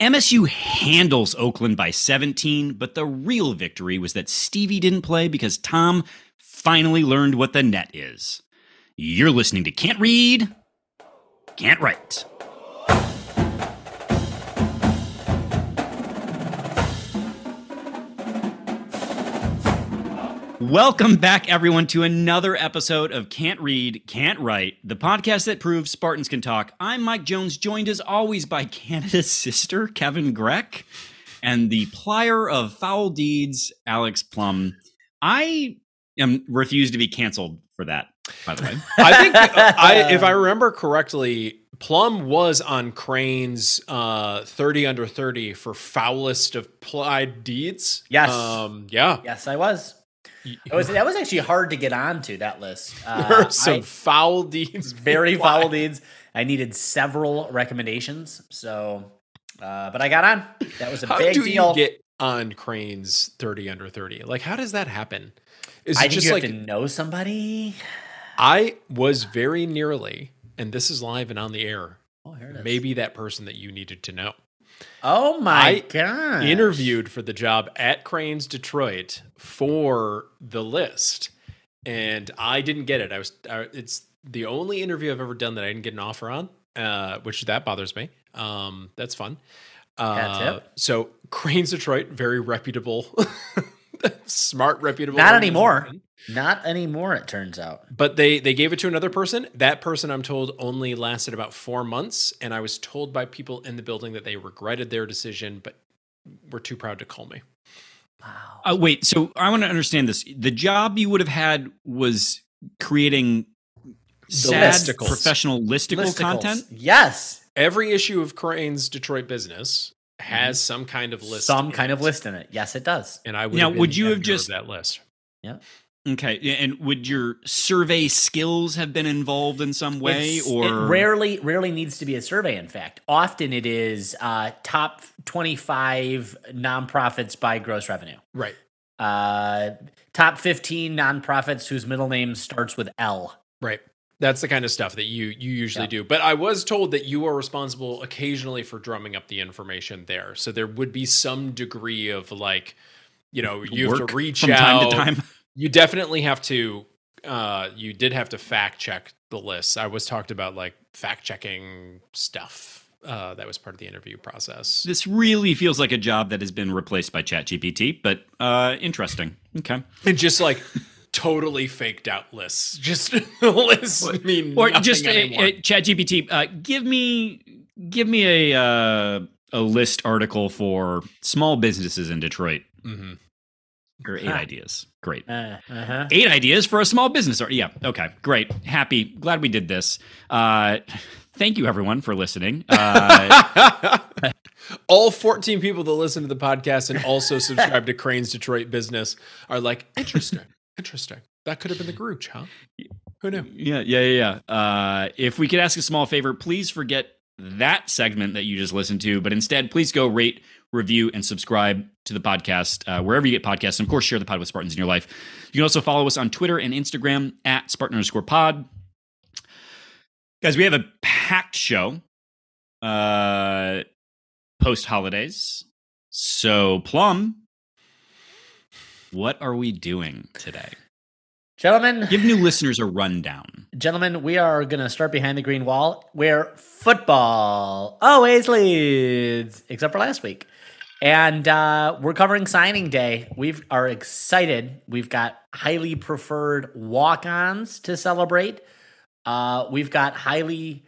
MSU handles Oakland by 17, but the real victory was that Stevie didn't play because Tom finally learned what the net is. You're listening to Can't Read, Can't Write. Welcome back, everyone, to another episode of Can't Read, Can't Write, the podcast that proves Spartans can talk. I'm Mike Jones, joined as always by Canada's sister, Kevin Greck, and the plier of foul deeds, Alex Plum. I am refused to be canceled for that, by the way. I think, uh, I, if I remember correctly, Plum was on Crain's uh, 30 under 30 for foulest of plied deeds. Yes. Um, yeah. Yes, I was. It was that was actually hard to get onto that list. Uh, there are some I- foul deeds. very Why? foul deeds. I needed several recommendations, so uh, but I got on. That was a How big do deal. you get on Crain's 30 under 30? Like, how does that happen? Is I it just like to know somebody. I was very nearly, and this is live and on the air, Oh, here it is. maybe that person that you needed to know. Oh my I god! interviewed for the job at Crain's Detroit for the list, and I didn't get it. I was uh, it's the only interview I've ever done that I didn't get an offer on, uh, which that bothers me. Um, that's fun. Uh. So Crain's Detroit, very reputable, smart, reputable. Not anymore. organization. Not anymore. It turns out. But they they gave it to another person. That person, I'm told, only lasted about four months, and I was told by people in the building that they regretted their decision, but were too proud to call me. Wow. Uh, wait, so I want to understand this. The job you would have had was creating sad listicles. professional listicle Listicles. content. Yes. Every issue of Crain's Detroit Business has some kind of list. Some kind it. of list in it. Yes, it does. And I would Now, have would you have just- that list? Okay, and would your survey skills have been involved in some way, It's- or it rarely rarely needs to be a survey. In fact, often it is uh, top twenty five nonprofits by gross revenue. Right. Uh, top fifteen nonprofits whose middle name starts with L. Right. That's the kind of stuff that you you usually Yeah. do. But I was told that you are responsible occasionally for drumming up the information there. So there would be some degree of like, you know, you have to reach from out. time to time? You definitely have to. Uh, you did have to fact check the list. I was talked about like fact checking stuff. Uh, that was part of the interview process. This really feels like a job that has been replaced by ChatGPT, but uh, interesting. Okay. And just like totally faked out lists. Just lists mean Or just anymore. uh, ChatGPT, uh, give me give me a uh, a list article for small businesses in Detroit Mhm. Or eight Huh. ideas. Great. Uh, uh-huh. Eight ideas for a small business. Or yeah, okay, great. Happy, glad we did this. Uh, thank you everyone for listening. Uh, All 14 people that listen to the podcast and also subscribe to Crain's Detroit Business are like, interesting, interesting. That could have been the Grooch, huh? Who knew? yeah, yeah, yeah. yeah. Uh, if we could ask a small favor, please forget that segment that you just listened to, but instead, please go rate, review, and subscribe to the podcast uh, wherever you get podcasts. And of course, share the pod with Spartans in your life. You can also follow us on Twitter and Instagram at Spartan underscore pod. Guys, we have a packed show uh, post holidays. So, Plum, what are we doing today? Gentlemen, Give new listeners a rundown. gentlemen, we are going to start behind the green wall where football always leads, except for last week. And uh, we're covering signing day. We are excited. We've got highly preferred walk ons to celebrate. Uh, we've got highly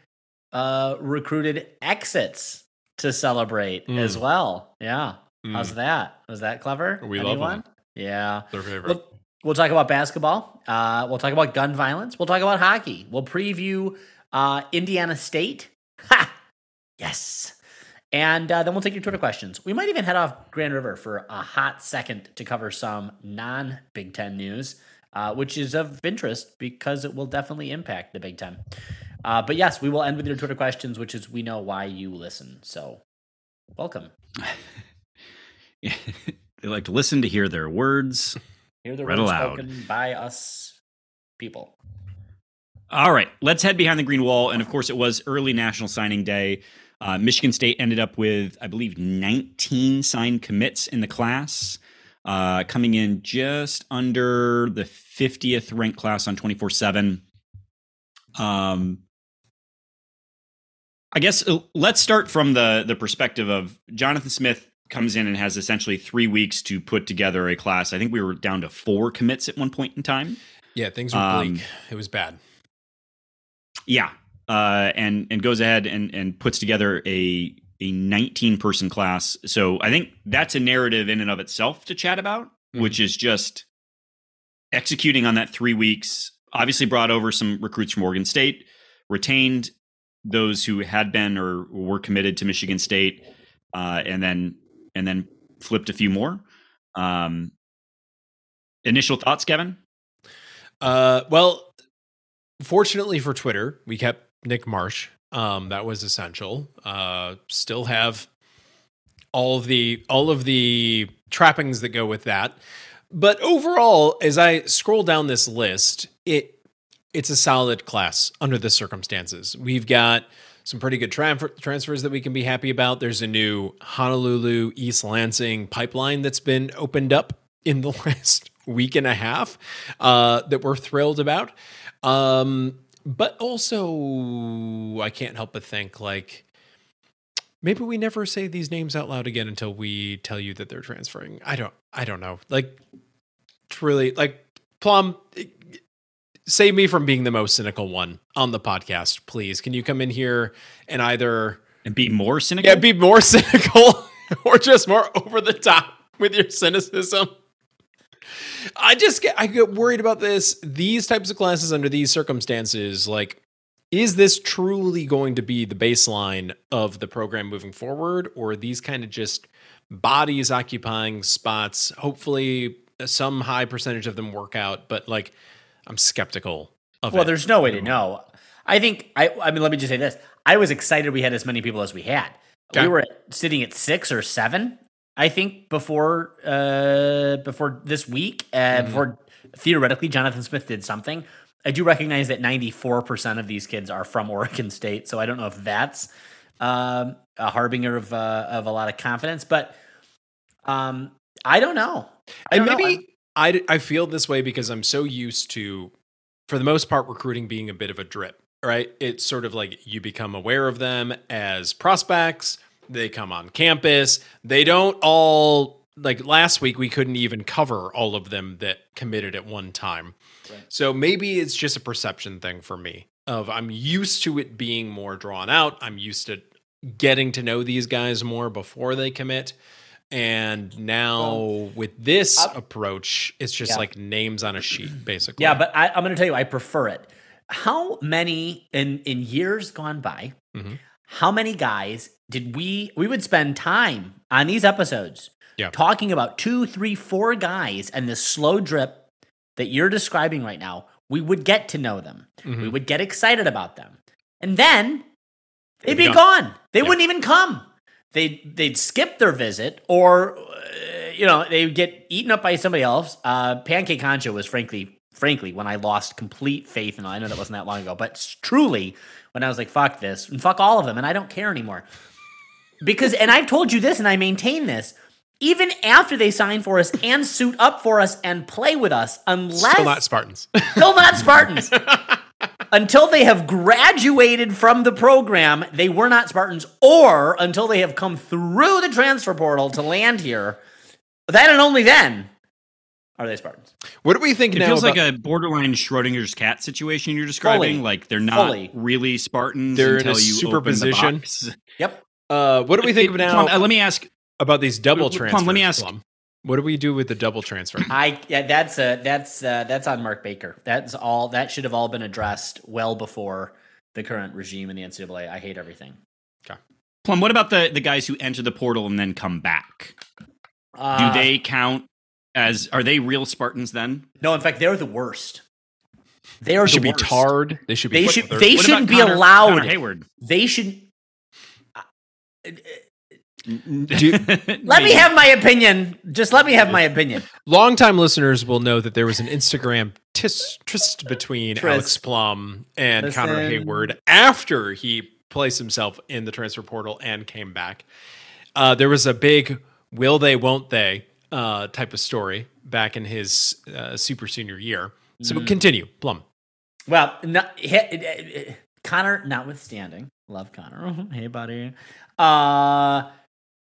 uh, recruited exits to celebrate Mm. as well. Yeah. Mm. How's that? Was that clever? We love 'em. Anyone? Yeah. Their favorite. We'll, we'll talk about basketball. Uh, we'll talk about gun violence. We'll talk about hockey. We'll preview uh, Indiana State. Ha! Yes. And uh, then we'll take your Twitter questions. We might even head off Grand River for a hot second to cover some non Big Ten news, uh, which is of interest because it will definitely impact the Big Ten. Uh, but yes, we will end with your Twitter questions, which is we know why you listen. So welcome. they like to listen to hear their words. Hear the Read words aloud. spoken by us people. All right, let's head behind the green wall. And of course, it was early National Signing Day. Uh, Michigan State ended up with, I believe, 19 signed commits in the class, uh, coming in just under the 50th ranked class on 24 7. Um, I guess uh, let's start from the the perspective of Jonathan Smith comes in and has essentially three weeks to put together a class. I think we were down to four commits at one point in time. Yeah, things were Um, bleak. It was bad. Yeah, uh, and and goes ahead and and puts together a a 19 person class. So I think that's a narrative in and of itself to chat about, Mhm. which is just executing on that three weeks. Obviously, brought over some recruits from Oregon State, retained those who had been or were committed to Michigan State, uh, and then and then flipped a few more. Um, initial thoughts, Kevin? Uh, well, fortunately for Twitter, we kept Nick Marsh. Um, that was essential. Uh, still have all of the all of the trappings that go with that. But overall, as I scroll down this list, it it's a solid class under the circumstances. We've got some pretty good transfer, transfers that we can be happy about. There's a new Honolulu East Lansing pipeline that's been opened up in the last week and a half uh, that we're thrilled about. Um, but also, I can't help but think like maybe we never say these names out loud again until we tell you that they're transferring. I don't. I don't know. Like, truly, like Plum. Save me from being the most cynical one on the podcast, please. Can you come in here and either And be more cynical. yeah, be more cynical or just more over the top with your cynicism. I just get I get worried about this. These types of classes under these circumstances, like, is this truly going to be the baseline of the program moving forward, or are these kind of just bodies occupying spots? Hopefully, some high percentage of them work out, but like, I'm skeptical of Well, it. there's no way to know. I think I. I mean, let me just say this: I was excited we had as many people as we had. Okay. We were at, sitting at six or seven, I think, before uh before this week. Uh, Mhm. Before theoretically, Jonathan Smith did something. I do recognize that 94 percent of these kids are from Oregon State, so I don't know if that's um, a harbinger of uh, of a lot of confidence, but um, I don't know. I and don't know. I, I feel this way because I'm so used to, for the most part, recruiting being a bit of a drip, right? It's sort of like you become aware of them as prospects. They come on campus. They don't all, like last week, we couldn't even cover all of them that committed at one time. Right. So maybe it's just a perception thing for me of I'm used to it being more drawn out. I'm used to getting to know these guys more before they commit. And now with this I- approach, it's just Yeah. like names on a sheet, basically. Yeah, but I, I'm going to tell you, I prefer it. How many in in years gone by? Mhm. How many guys did we we would spend time on these episodes Yeah. talking about two, three, four guys and this slow drip that you're describing right now? We would get to know them. Mhm. We would get excited about them, and then they'd They'd be be gone. They Yeah. wouldn't even come. They they'd skip their visit, or uh, you know they would get eaten up by somebody else. Uh, Pancake Concho was frankly, frankly, when I lost complete faith in. I know that wasn't that long ago, but truly, when I was like, "Fuck this," and fuck all of them, and I don't care anymore. Because, and I've told you this, and I maintain this. Even after they sign for us and suit up for us and play with us, unless Still not Spartans. Still not Spartans. until they have graduated from the program, they were not Spartans, or until they have come through the transfer portal to land here. Then and only then are they Spartans. what do we think It now? feels about- like a borderline Schrodinger's cat situation you're describing. Fully. Like they're not Fully. really Spartans They're in a you superposition. Open the box. Yep. uh, what do we think It- of now Plum, uh, let me ask. about these double Plum, transfers? let me ask- Plum? What do we do with the double transfer? I yeah, that's uh, that's uh, that's on Mark Baker. That's all. That should have all been addressed well before the current regime in the NCAA. I hate everything. Plum, what about the the guys who enter the portal and then come back? Uh, Do they count as? Are they real Spartans then? No, in fact, they're the worst. They are They should the be tarred. They should be. They should. They shouldn't about be Connor- allowed. Connor Hayward. They should. Let Let me have my opinion. Just let me have my opinion. Longtime listeners will know that there was an Instagram tis, tryst between Tryst. Alex Plum and Listen. Connor Hayward after he placed himself in the transfer portal and came back. Uh, there was a big will they, won't they uh, type of story back in his uh, super senior year. So Mm. continue, Plum. Well, not, he- Connor, notwithstanding, love Connor. hey, buddy. Uh,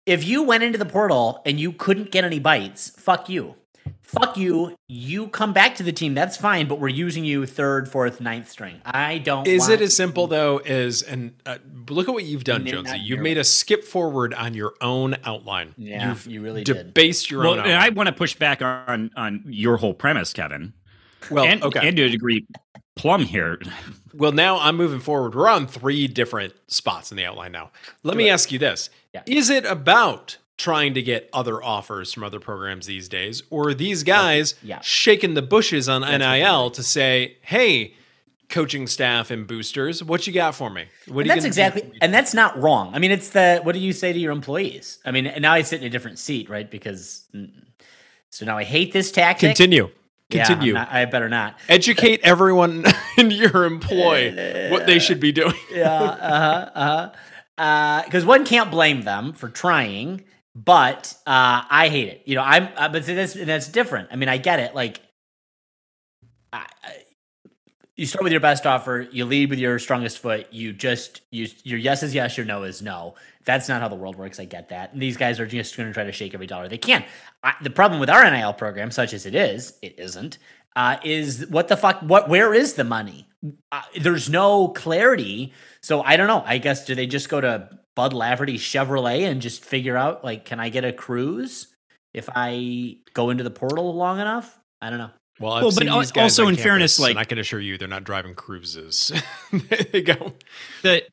if you went into the portal and you couldn't get any bites, fuck you. Fuck you. You come back to the team. That's fine, but we're using you third, fourth, ninth string. I don't. Is want- it as simple though as and uh, look at what you've done, Jonesy? You've nearly. made a skip forward on your own outline. Yeah, You've you really did. debased your Well, own and I want to push back on on your whole premise, Kevin. well, and, okay. and to a degree, Plum here. Well, now I'm moving forward. We're on three different spots in the outline now. Let me ask you this Yeah. Is it about trying to get other offers from other programs these days, or are these guys Yeah. shaking the bushes on what they're NIL to say, hey, coaching staff and boosters, what you got for me? What And are you that's do exactly, and that's not wrong. I mean, it's the what do you say to your employees? I mean, and now I sit in a different seat, right? Because mm, so now I hate this tactic. Continue. Yeah, Continue. not- I better not. Educate everyone in your employ what they should be doing. yeah, uh-huh, uh-huh. Because one can't blame them for trying, but uh, I hate it. You know, I'm, uh, but that's that's different. I mean, I get it. Like, I, I- you start with your best offer, you lead with your strongest foot. You just you your yes is yes, your no is no. That's not how the world works. I get that. And these guys are just going to try to shake every dollar they can. I, the problem with our NIL program, such as it is, it isn't. Uh, is what the fuck? What? Where is the money? Uh, there's no clarity. So I don't know. I guess do they just go to Bud Laverty Chevrolet and just figure out like, can I get a cruise if I go into the portal long enough? I don't know. Well, I've Well, but seen al- these guys also on in fairness, campus, like- and I can assure you, they're not driving cruises. they go. that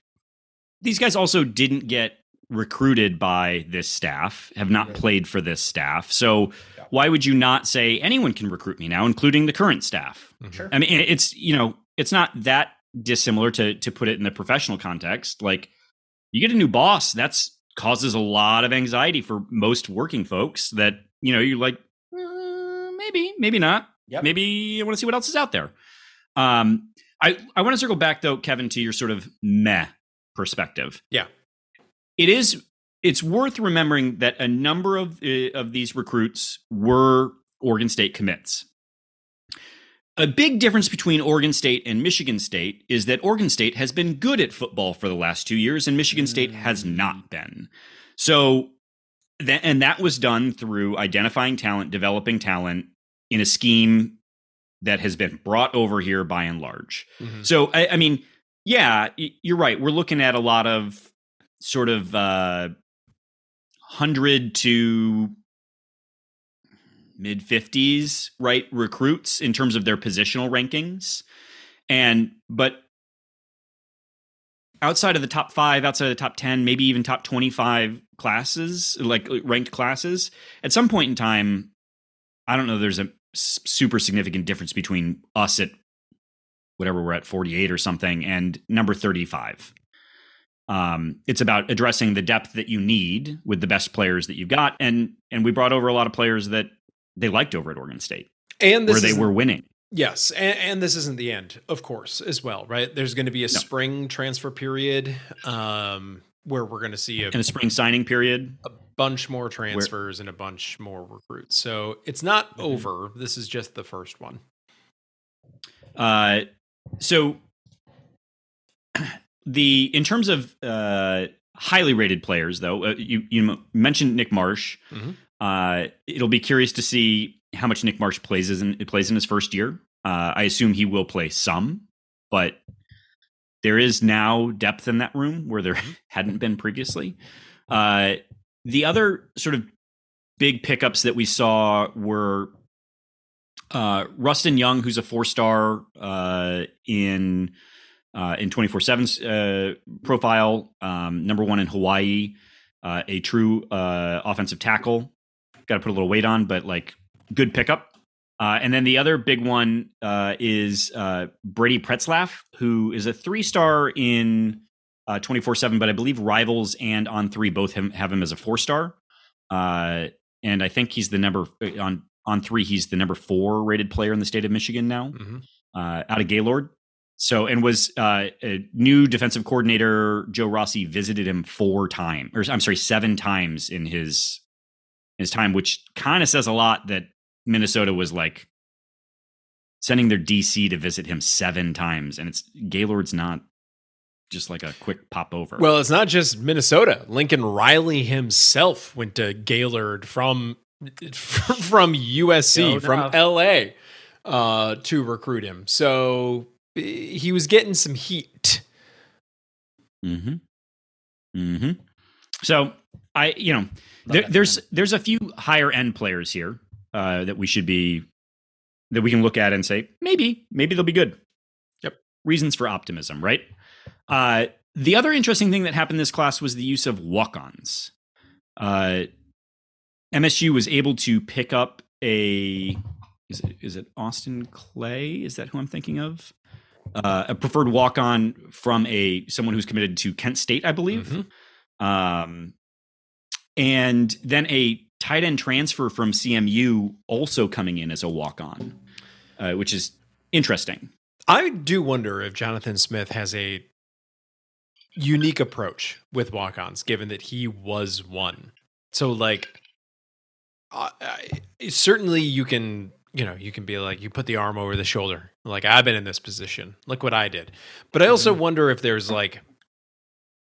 these guys also didn't get recruited by this staff, have not played for this staff. So why would you not say anyone can recruit me now, including the current staff? Sure. I mean, it's you know, it's not that dissimilar to to put it in the professional context. Like you get a new boss, that's causes a lot of anxiety for most working folks. That you know, you're like, uh, maybe, maybe not. Yep. Maybe I want to see what else is out there. Um, I I want to circle back though, Kevin, to your sort of meh perspective. Yeah. It is. It's worth remembering that a number of uh, of these recruits were Oregon State commits. A big difference between Oregon State and Michigan State is that Oregon State has been good at football for the last two years, and Michigan State has not been. So, that, and that was done through identifying talent, developing talent in a scheme that has been brought over here by and large. Mhm. So, I, I mean, yeah, you're right. We're looking at a lot of sort of uh, hundred to mid 50s, right? Recruits in terms of their positional rankings. And, but outside of the top five, outside of the top 10, maybe even top 25 classes, like uh, ranked classes, at some point in time, I don't know, there's a super significant difference between us at whatever we're at 48 or something and number 35 um, it's about addressing the depth that you need with the best players that you've got and and we brought over a lot of players that they liked over at oregon state And this where they were winning Yes, and, and this isn't the end, of course, as well, right? There's going to be a No. spring transfer period um, where we're going to see a, in a spring signing period a bunch more transfers and a bunch more recruits. So it's not Mhm. over. This is just the first one. Uh, so the in terms of uh, highly rated players, though, uh, you you mentioned Nick Marsh. Mhm. Uh, it'll be curious to see how much Nick Marsh plays in plays in his first year. Uh, I assume he will play some, but there is now depth in that room where there hadn't been previously. Uh, the other sort of big pickups that we saw were uh, Rustin Young, who's a four star uh, in uh, in twenty four 7's uh, profile, um, number one in Hawaii, uh, a true uh, offensive tackle. Got to put a little weight on, but like good pickup. Uh, and then the other big one uh, is uh, Brady Pretzlaff, who is a three star in twenty four seven, but I believe Rivals and On Three both have, have him as a four star. Uh, and I think he's the number on on three. He's the number four rated player in the state of Michigan now, Mhm. uh, out of Gaylord. So and was uh, a new defensive coordinator Joe Rossi visited him four times, or I'm sorry, seven times in his his time, which kind of says a lot that Minnesota was like sending their DC to visit him seven times, and it's Gaylord's not just like a quick pop over. Well, it's not just Minnesota. Lincoln Riley himself went to Gaylord from from USC, Go from LA, uh, to recruit him. So he was getting some heat. Mm-hmm. Mm-hmm. So I, you know, there, there's there's a few higher end players here uh, that we should be that we can look at and say maybe maybe they'll be good. Yep. Reasons for optimism, right? Uh, the other interesting thing that happened in this class was the use of walk-ons. Uh, MSU was able to pick up a is it is it Austin Clay? Is that who I'm thinking of? Uh, a preferred walk-on from a someone who's committed to Kent State, I believe. Mhm. Um, and then a tight end transfer from CMU also coming in as a walk-on, uh, which is interesting. I do wonder if Jonathan Smith has a unique approach with walk-ons, given that he was one. So, like, I, I, certainly you can, you know, you can be like, you put the arm over the shoulder, like I've been in this position. Look what I did. But I also wonder if there's like,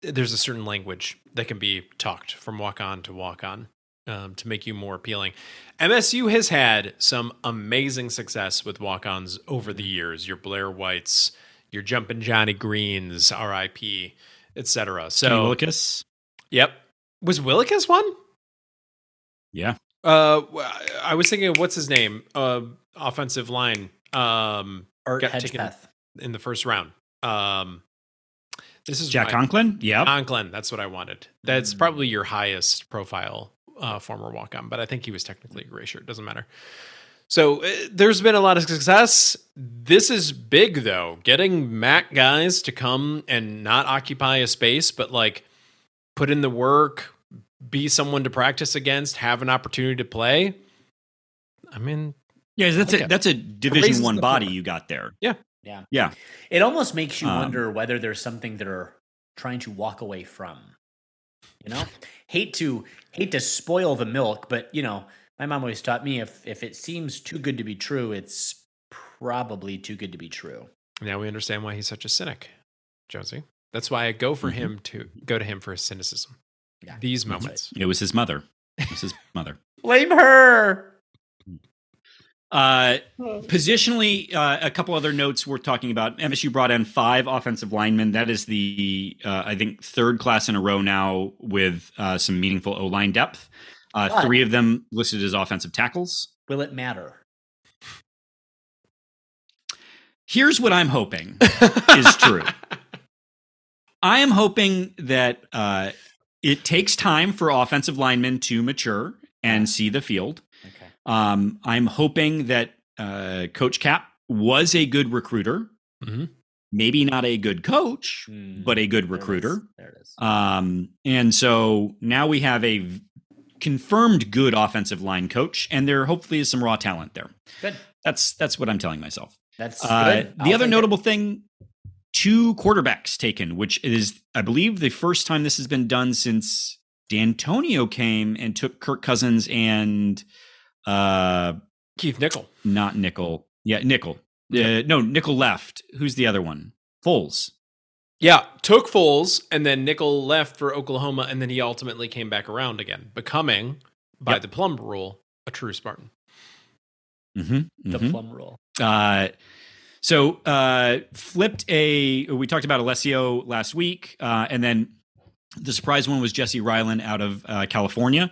there's a certain language that can be talked from walk-on to walk-on. Um, to make you more appealing. MSU has had some amazing success with walk ons over the years. Your Blair Whites, your Jumpin' Johnny Greens, RIP, etc. Kenny So, Willekes, yep. Was Willekes one? yeah, Uh, w- I was thinking, of what's his name? Uh, offensive line. Um, Art got taken- in the first round. Um, this is Jack my- Conklin, yeah, Conklin. That's what I wanted. That's Mm. probably your highest profile uh, former walk on, but I think he was technically a gray shirt. Doesn't matter. So uh, there's been a lot of success. This is big though. Getting Mac guys to come and not occupy a space, but like put in the work, be someone to practice against, have an opportunity to play. I mean, yeah. That's Okay. a that's a Division One body floor. you got there. Yeah. Yeah. Yeah. It almost makes you Um, wonder whether there's something they're trying to walk away from. You know? hate to hate to spoil the milk, but you know, my mom always taught me if if it seems too good to be true, it's probably too good to be true. now we understand why he's such a cynic, Josie. That's why I go for Mhm. him to go to him for his cynicism. Yeah, These that's right. moments. It was his mother. It was his mother. Blame her. Uh, positionally, uh, a couple other notes worth talking about. MSU brought in five offensive linemen. That is the, uh, I think, third class in a row now with uh, some meaningful O line depth. Uh, three of them listed as offensive tackles. Will it matter? Here's what I'm hoping is true. I am hoping that uh, it takes time for offensive linemen to mature and see the field. Okay. Um, I'm hoping that uh, Coach Cap was a good recruiter, Mhm. maybe not a good coach, Mm, but a good there it is. recruiter. There it is. Um, and so now we have a v- confirmed good offensive line coach, and there hopefully is some raw talent there. Good. That's that's what I'm telling myself. That's Uh, good. the I'll other take it. notable thing two quarterbacks taken, which is, I believe, the first time this has been done since Dantonio came and took Kirk Cousins and uh, Keith Nichol. not Nichol. Yeah, Nichol. Uh, no, Nichol left. Who's the other one? Foles. Yeah, took Foles and then Nichol left for Oklahoma, and then he ultimately came back around again, becoming, by Yep. the Plum rule, a true Spartan. Mm-hmm, the plum rule. Uh, so uh, flipped a. We talked about Alessio last week, uh, and then the surprise one was Jesse Ryland out of uh, California.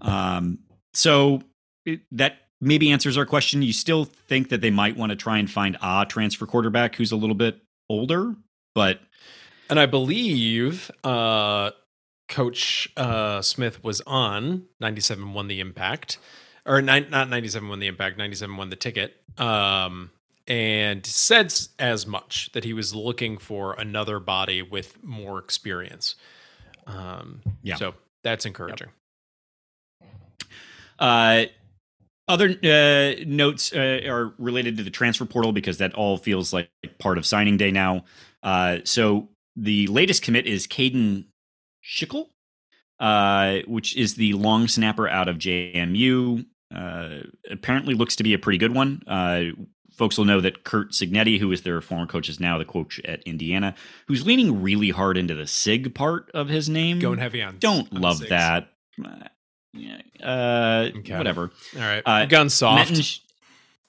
Um, so it, that maybe answers our question. You still think that they might want to try and find a transfer quarterback who's a little bit older, but And I believe uh, Coach uh, Smith was on 97 won the impact, or not 97 won the impact, 97 won the ticket, um, and said as much that he was looking for another body with more experience. Um, Yeah. So that's encouraging. Uh, other uh, notes uh, are related to the transfer portal because that all feels like part of signing day now. Uh, so the latest commit is Caden Schickel, uh, which is the long snapper out of JMU. Uh, apparently, looks to be a pretty good one. Folks will know that Curt Cignetti, who is their former coach, is now the coach at Indiana, who's leaning really hard into the Sig part of his name. Going heavy on. Don't on love Sigs. that. Uh, yeah, uh, Okay. whatever. All right. Uh, We've soft Metten-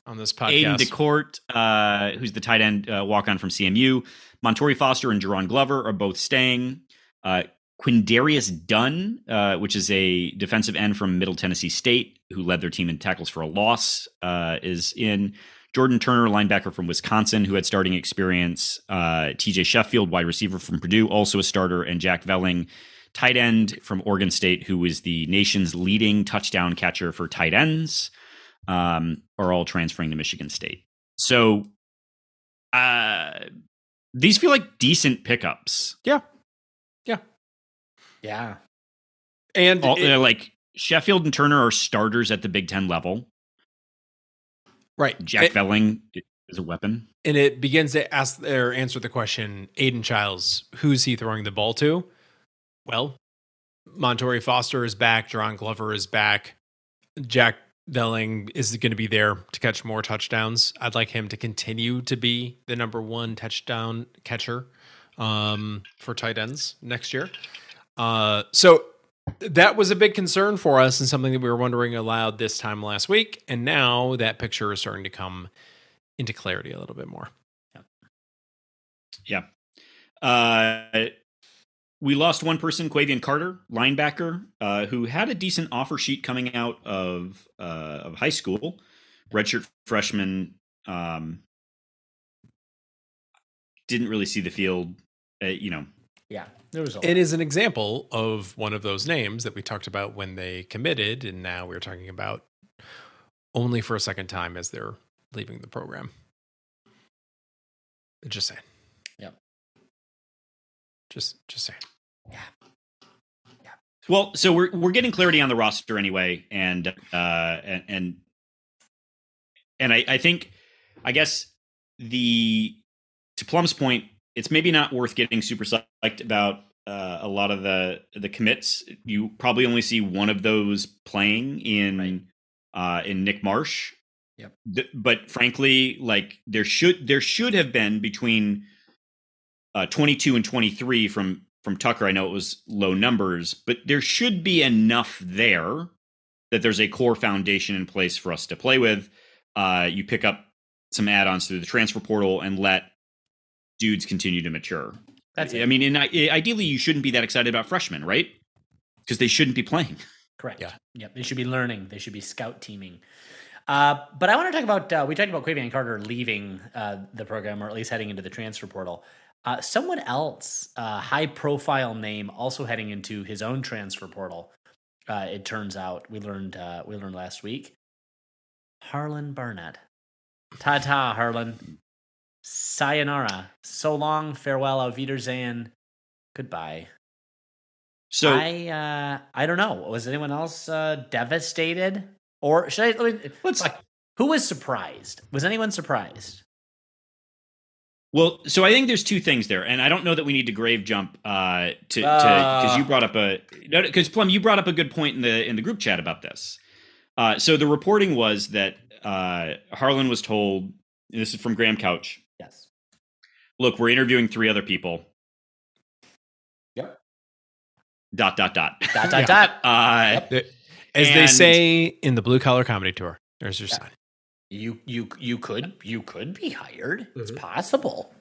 on this podcast. Aiden. DeCourt, uh, who's the tight end uh, walk on from CMU. Montorie Foster and Jaron Glover are both staying. Uh, Quindarius Dunn, uh, which is a defensive end from Middle Tennessee State, who led their team in tackles for a loss, uh, is in. Jordan Turner, linebacker from Wisconsin, who had starting experience. Uh, TJ Sheffield, wide receiver from Purdue, also a starter. And Jack Velling, tight end from Oregon State, who was the nation's leading touchdown catcher for tight ends um, are all transferring to Michigan State. So uh, these feel like decent pickups. Yeah. Yeah. Yeah. And All, it- like Sheffield and Turner are starters at the Big Ten level. Right. Jack Velling is a weapon. and it begins to ask or answer the question Aidan Chiles, who's he throwing the ball to? Well, Montorie Foster is back, Jaron Glover is back, Jack Velling is going to be there to catch more touchdowns. I'd like him to continue to be the number one touchdown catcher um, for tight ends next year. Uh, so that was a big concern for us and something that we were wondering aloud this time last week. And now that picture is starting to come into clarity a little bit more. Yeah. Uh, we lost one person, Quavian Carter, linebacker, uh, who had a decent offer sheet coming out of uh, of high school, redshirt freshman. Um, didn't really see the field. Uh, you know, Yeah. There was a It is an example of one of those names that we talked about when they committed, and now we're talking about only for a second time as they're leaving the program. Just saying. Yep. Just, just saying. yeah Well, so we're we're getting clarity on the roster anyway, and uh, and and and I, I think, I guess the to Plum's point, it's maybe not worth getting super psyched about uh, a lot of the the commits. You probably only see one of those playing in uh, in Nick Marsh. Yep. Th- but frankly, like there should there should have been between uh, 22 and 23 from from Tucker. I know it was low numbers, but there should be enough there that there's a core foundation in place for us to play with. Uh, you pick up some add-ons through the transfer portal and let dudes continue to mature. That's it. I mean, and I, ideally, you shouldn't be that excited about freshmen, right? Because they shouldn't be playing. Correct. Yeah. Yep. They should be learning. They should be scout teaming. Uh, but I want to talk about. Uh, we talked about Quavian Carter leaving uh, the program, or at least heading into the transfer portal. Uh, someone else, uh, high profile name, also heading into his own transfer portal. Uh, it turns out we learned uh, we learned last week. Harlan Barnett. Ta ta, Harlan. Sayonara. So long. Farewell. Auf Wiedersehen. Goodbye. So I uh I don't know. Was anyone else uh devastated? Or should I let me, let's like, who was surprised? Was anyone surprised? Well, so I think there's two things there, and I don't know that we need to grave jump uh, to because Uh. you brought up a because Plum, you brought up a good point in the in the group chat about this. Uh, so the reporting was that uh, Harlan was told. This is from Graham Couch. Yes. Look, we're interviewing three other people. Yep. Dot dot dot. Dot dot Yeah. dot. Uh, Yep. As they say in the blue collar comedy tour, there's your Yeah. sign. You you you could you could be hired. It's Mhm. possible.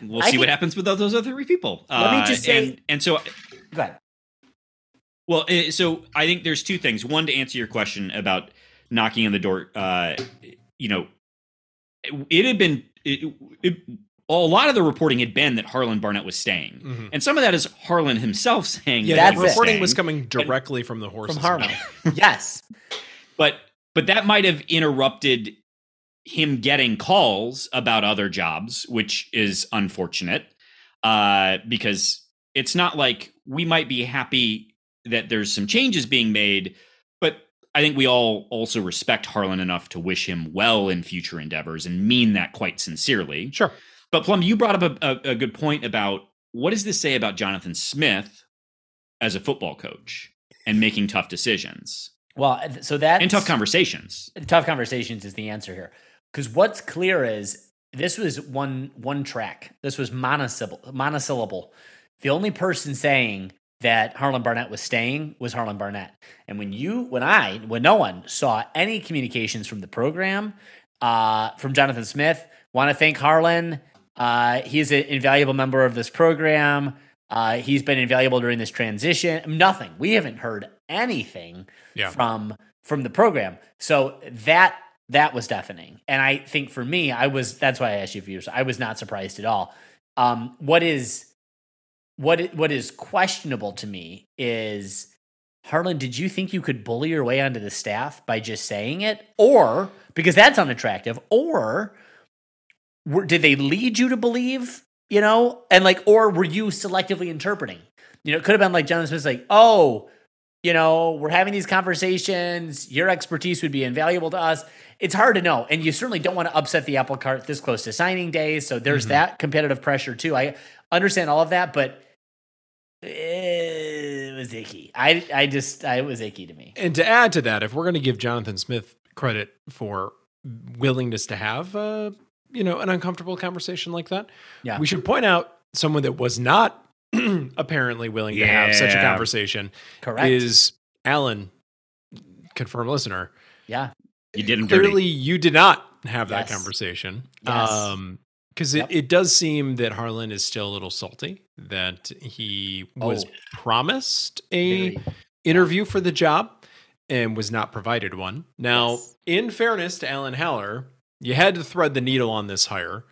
We'll I see what happens with those other three people. Let me Uh, just say- and, and so Go ahead. Well, eh, so I think there's two things. One, to answer your question about knocking on the door, uh, you know, it, it had been it, it, a lot of the reporting had been that Harlan Barnett was staying, Mhm. and some of that is Harlan himself saying Yeah, that That's he the reporting staying. was coming directly from the horse. From Harlan. yes. but but that might have interrupted him getting calls about other jobs, which is unfortunate. Uh, because it's not like we might be happy that there's some changes being made, but I think we all also respect Harlan enough to wish him well in future endeavors and mean that quite sincerely. Sure. But Plum, you brought up a, a, a good point about what does this say about Jonathan Smith as a football coach and making tough decisions Well, so that and tough conversations. tough conversations is the answer here. Because what's clear is this was one one track. This was monosyllable. Monosyllable. The only person saying that Harlan Barnett was staying was Harlan Barnett. And when you, when I, when no one saw any communications from the program, uh, from Jonathan Smith, want to thank Harlan. Uh, he's an invaluable member of this program. Uh, he's been invaluable during this transition. Nothing. We haven't heard anything Yeah. from from the program. So that that was deafening. And I think for me, I was that's why I asked you for yours. I was not surprised at all. Um, what is what what is questionable to me is Harlan, did you think you could bully your way onto the staff by just saying it? Or because that's unattractive, or were, did they lead you to believe, you know, and like, or were you selectively interpreting? You know, it could have been like Jonathan Smith's like, oh, you know, we're having these conversations. Your expertise would be invaluable to us. It's hard to know. And you certainly don't want to upset the apple cart this close to signing day. So there's Mhm. that competitive pressure too. I understand all of that, but it was icky. I, I just, I, it was icky to me. And to add to that, if we're going to give Jonathan Smith credit for willingness to have, uh, you know, an uncomfortable conversation like that, Yeah. we should point out someone that was not apparently willing to have such a conversation Correct. is Alan, confirmed listener. yeah. You didn't Clearly, dirty. you did not have that conversation. Yes. Um, because Yep. it, it does seem that Harlan is still a little salty that he was Oh. promised a Very. interview for the job and was not provided one. Now, Yes. in fairness to Alan Haller, you had to thread the needle on this hire.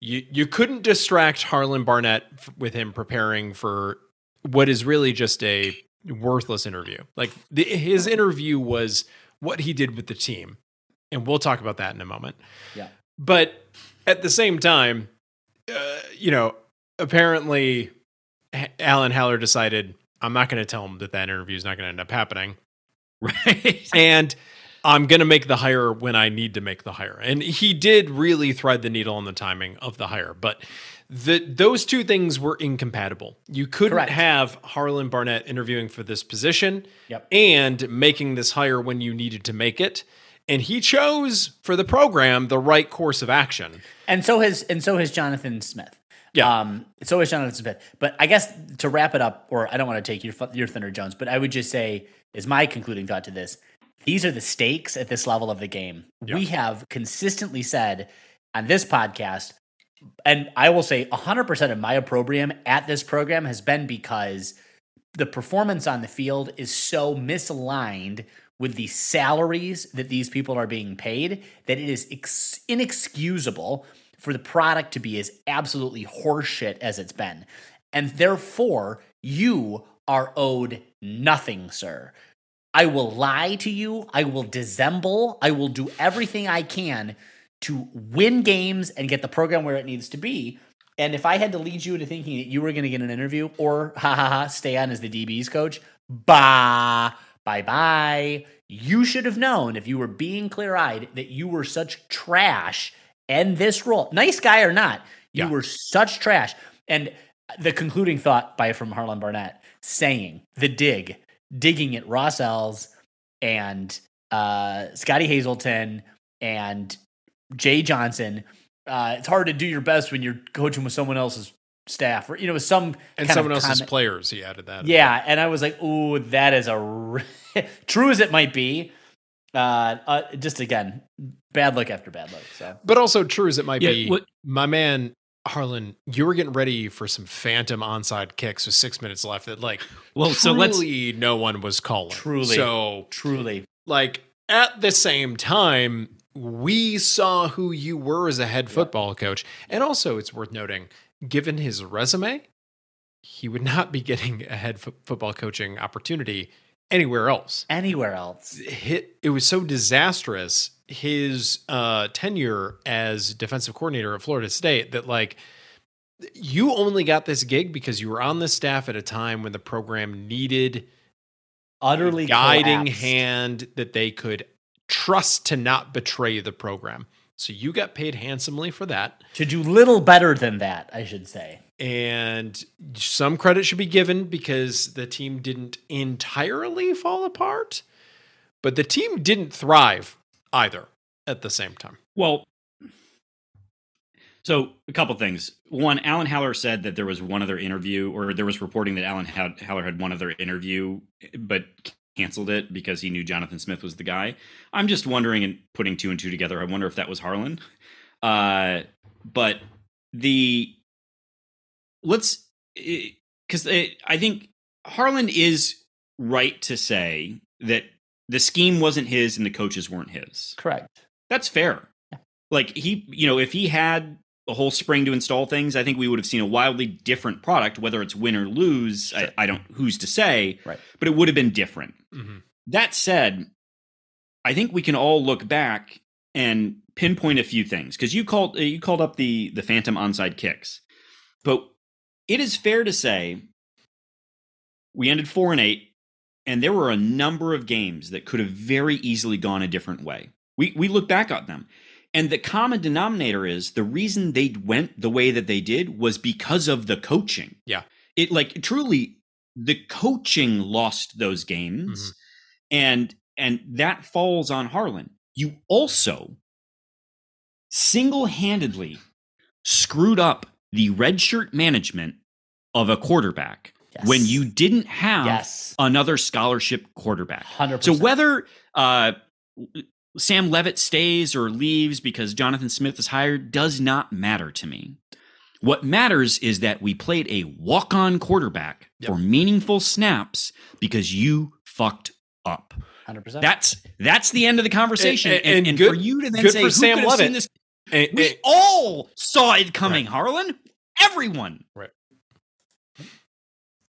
You you couldn't distract Harlan Barnett f- with him preparing for what is really just a worthless interview. Like the, his interview was what he did with the team, and we'll talk about that in a moment. Yeah. But at the same time, uh, you know, apparently Alan Haller decided I'm not going to tell him that that interview is not going to end up happening, right? and I'm going to make the hire when I need to make the hire. And he did really thread the needle on the timing of the hire, but the those two things were incompatible. You couldn't Correct. have Harlan Barnett interviewing for this position Yep. and making this hire when you needed to make it. And he chose for the program the right course of action. And so has and so has Jonathan Smith. Yeah. Um, so has Jonathan Smith. But I guess to wrap it up, or I don't want to take your your Thunder Jones, but I would just say, is my concluding thought to this: these are the stakes at this level of the game. Yeah. We have consistently said on this podcast, and I will say 100% of my opprobrium at this program has been because the performance on the field is so misaligned with the salaries that these people are being paid that it is ex- inexcusable for the product to be as absolutely horseshit as it's been. And therefore, you are owed nothing, sir. I will lie to you. I will dissemble. I will do everything I can to win games and get the program where it needs to be. And if I had to lead you into thinking that you were going to get an interview or ha ha ha stay on as the DB's coach, bah, bye bye. You should have known if you were being clear eyed that you were such trash and this role, nice guy or not, you Yeah. were such trash. And the concluding thought by from Harlan Barnett saying the dig, digging at Ross Els and uh, Scottie Hazelton and Jay Johnson. Uh, it's hard to do your best when you're coaching with someone else's staff or you know with some And kind of someone else's comment- players, he added that. yeah, and I was like, "Ooh, that is a r- true as it might be." Uh, uh, just again, bad luck after bad luck. So But also true as it might Yeah, be, what- my man Harlan, you were getting ready for some phantom onside kicks with six minutes left that like Well, so let's truly no one was calling. Truly. So truly, like at the same time, we saw who you were as a head football coach. And also it's worth noting, given his resume, he would not be getting a head fo- football coaching opportunity anywhere else. anywhere else, hit it was so disastrous his uh tenure as defensive coordinator at Florida State that like you only got this gig because you were on the staff at a time when the program needed utterly guiding collapsed. hand that they could trust to not betray the program. So you got paid handsomely for that. to do little better than that, I should say. And some credit should be given because the team didn't entirely fall apart, but the team didn't thrive either at the same time. Well, so a couple things. One, Alan Haller said that there was one other interview, or there was reporting that Alan Ha- Haller had one other interview, but canceled it because he knew Jonathan Smith was the guy. I'm just wondering and putting two and two together. I wonder if that was Harlon. Uh, but the let's because I think Harlon is right to say that the scheme wasn't his and the coaches weren't his. Correct. That's fair. Yeah. Like he, you know, if he had a whole spring to install things, I think we would have seen a wildly different product. Whether it's win or lose, Sure. I, I don't. Who's to say? Right. But it would have been different. Mhm. That said, I think we can all look back and pinpoint a few things because you called you called up the the phantom onside kicks, but it is fair to say we ended four and eight, and there were a number of games that could have very easily gone a different way. We we look back at them, and the common denominator is the reason they went the way that they did was because of the coaching. Yeah. it like truly the coaching lost those games, Mhm. and and that falls on Harlon. You also single-handedly screwed up the redshirt management of a quarterback Yes. when you didn't have yes, another scholarship quarterback. hundred So whether uh, Sam Leavitt stays or leaves because Jonathan Smith is hired does not matter to me. What matters is that we played a walk-on quarterback Yep. for meaningful snaps because you fucked up. hundred percent. That's that's the end of the conversation. And- And, and and good- for you to then say who Sam could have seen Leavitt. this, And- we all saw it coming, Harlon. Everyone. Right.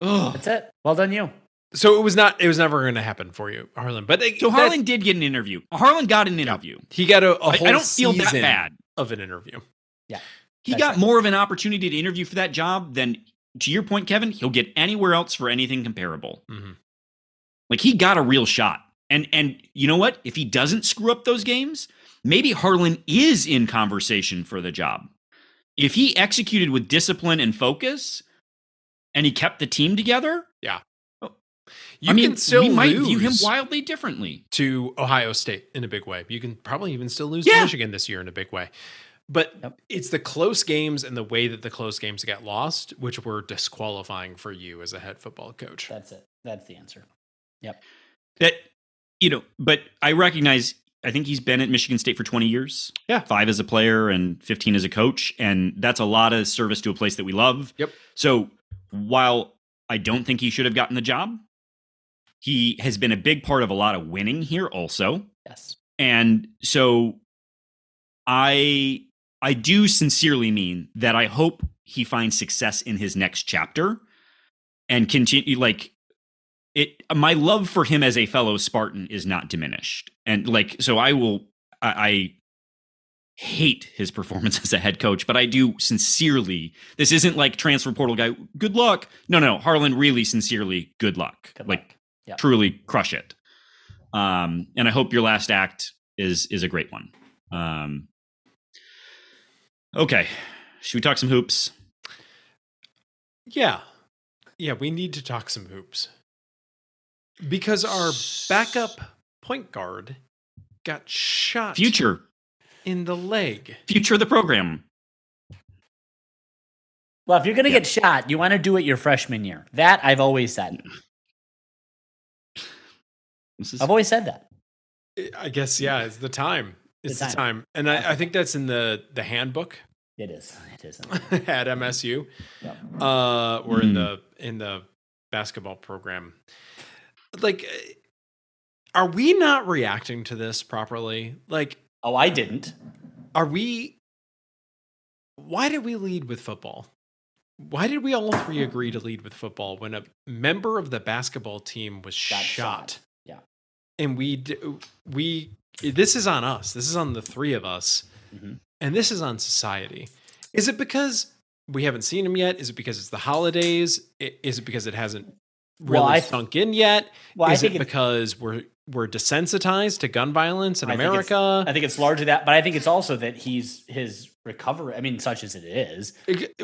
Ugh. That's it. Well done, you. so it was not. It was never going to happen for you, Harlon. But So that- Harlon did get an interview. Harlon got an interview. he got a, a I, whole I don't feel that bad. of an interview. Yeah, he That's got right. more of an opportunity to interview for that job than, to your point, Kevin, he'll get anywhere else for anything comparable. Mhm. Like he got a real shot. And and you know what? If he doesn't screw up those games, maybe Harlon is in conversation for the job. If he executed with discipline and focus and he kept the team together, Yeah. Oh. You I mean, can still we might lose view him wildly differently. to Ohio State in a big way. You can probably even still lose Yeah. to Michigan this year in a big way. But Yep. it's the close games and the way that the close games get lost, which were disqualifying for you as a head football coach. That's it. That's the answer. Yep. That you know, but I recognize I think he's been at Michigan State for 20 years. Yeah. 5 as a player and 15 as a coach and that's a lot of service to a place that we love. Yep. So, while I don't think he should have gotten the job, he has been a big part of a lot of winning here also. Yes. And so I I do sincerely mean that I hope he finds success in his next chapter and continue like it my love for him as a fellow Spartan is not diminished. And like so I will I, I hate his performance as a head coach, but I do sincerely this isn't like transfer portal guy, good luck. No, no, Harlon really sincerely good luck. Good like luck. Yep. truly crush it. Um, and I hope your last act is is a great one. Um, okay, should we talk some hoops? Yeah. Yeah, we need to talk some hoops. Because our backup point guard got shot Future, in the leg. future of the program. Well, if you're going to Yeah. get shot, you want to do it your freshman year. That I've always said. This is I've always said that. I guess, yeah, it's the time. It's The the time. time. And I, I think that's in the, the handbook It is. It is. at MSU. Yep. uh or in Mhm. the in the basketball program like are we not reacting to this properly like Oh, I didn't. are we why did we lead with football why did we all three agree to lead with football when a member of the basketball team was Got shot, shot. Yeah. and we d- we this is on us this is on the three of us Mhm. and this is on society is it because we haven't seen him yet is it because it's the holidays is it because it hasn't really Well, I- sunk in yet? Well, I Is it- because we're we're desensitized to gun violence in I think America? I think it's largely that, but I think it's also that he's his recovery. I mean, such as it is,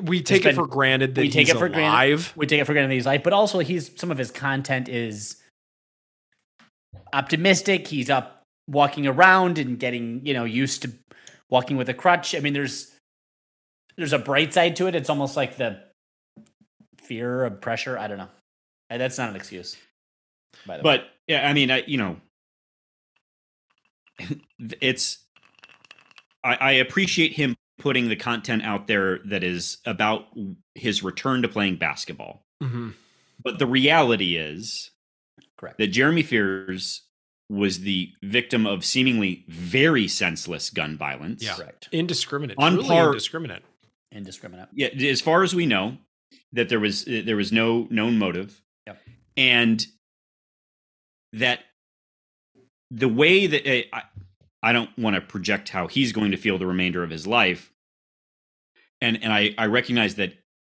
we take been- it for granted that we take he's it for alive. granted. we take it for granted that he's life, but also he's some of his content is optimistic. He's up walking around and getting you know used to walking with a crutch. I mean, there's there's a bright side to it. It's almost like the fear of pressure. I don't know. That's not an excuse. By way, But yeah, I mean, I, you know, it's I, I appreciate him putting the content out there that is about his return to playing basketball. Mhm. But the reality is correct. that Jeremy Fears was the victim of seemingly very senseless gun violence. Yeah. Correct. Indiscriminate, On truly par- indiscriminate. Indiscriminate. Yeah, as far as we know, that there was there was no known motive. Yep. And that the way that eh, I, I don't want to project how he's going to feel the remainder of his life. And and I I recognize that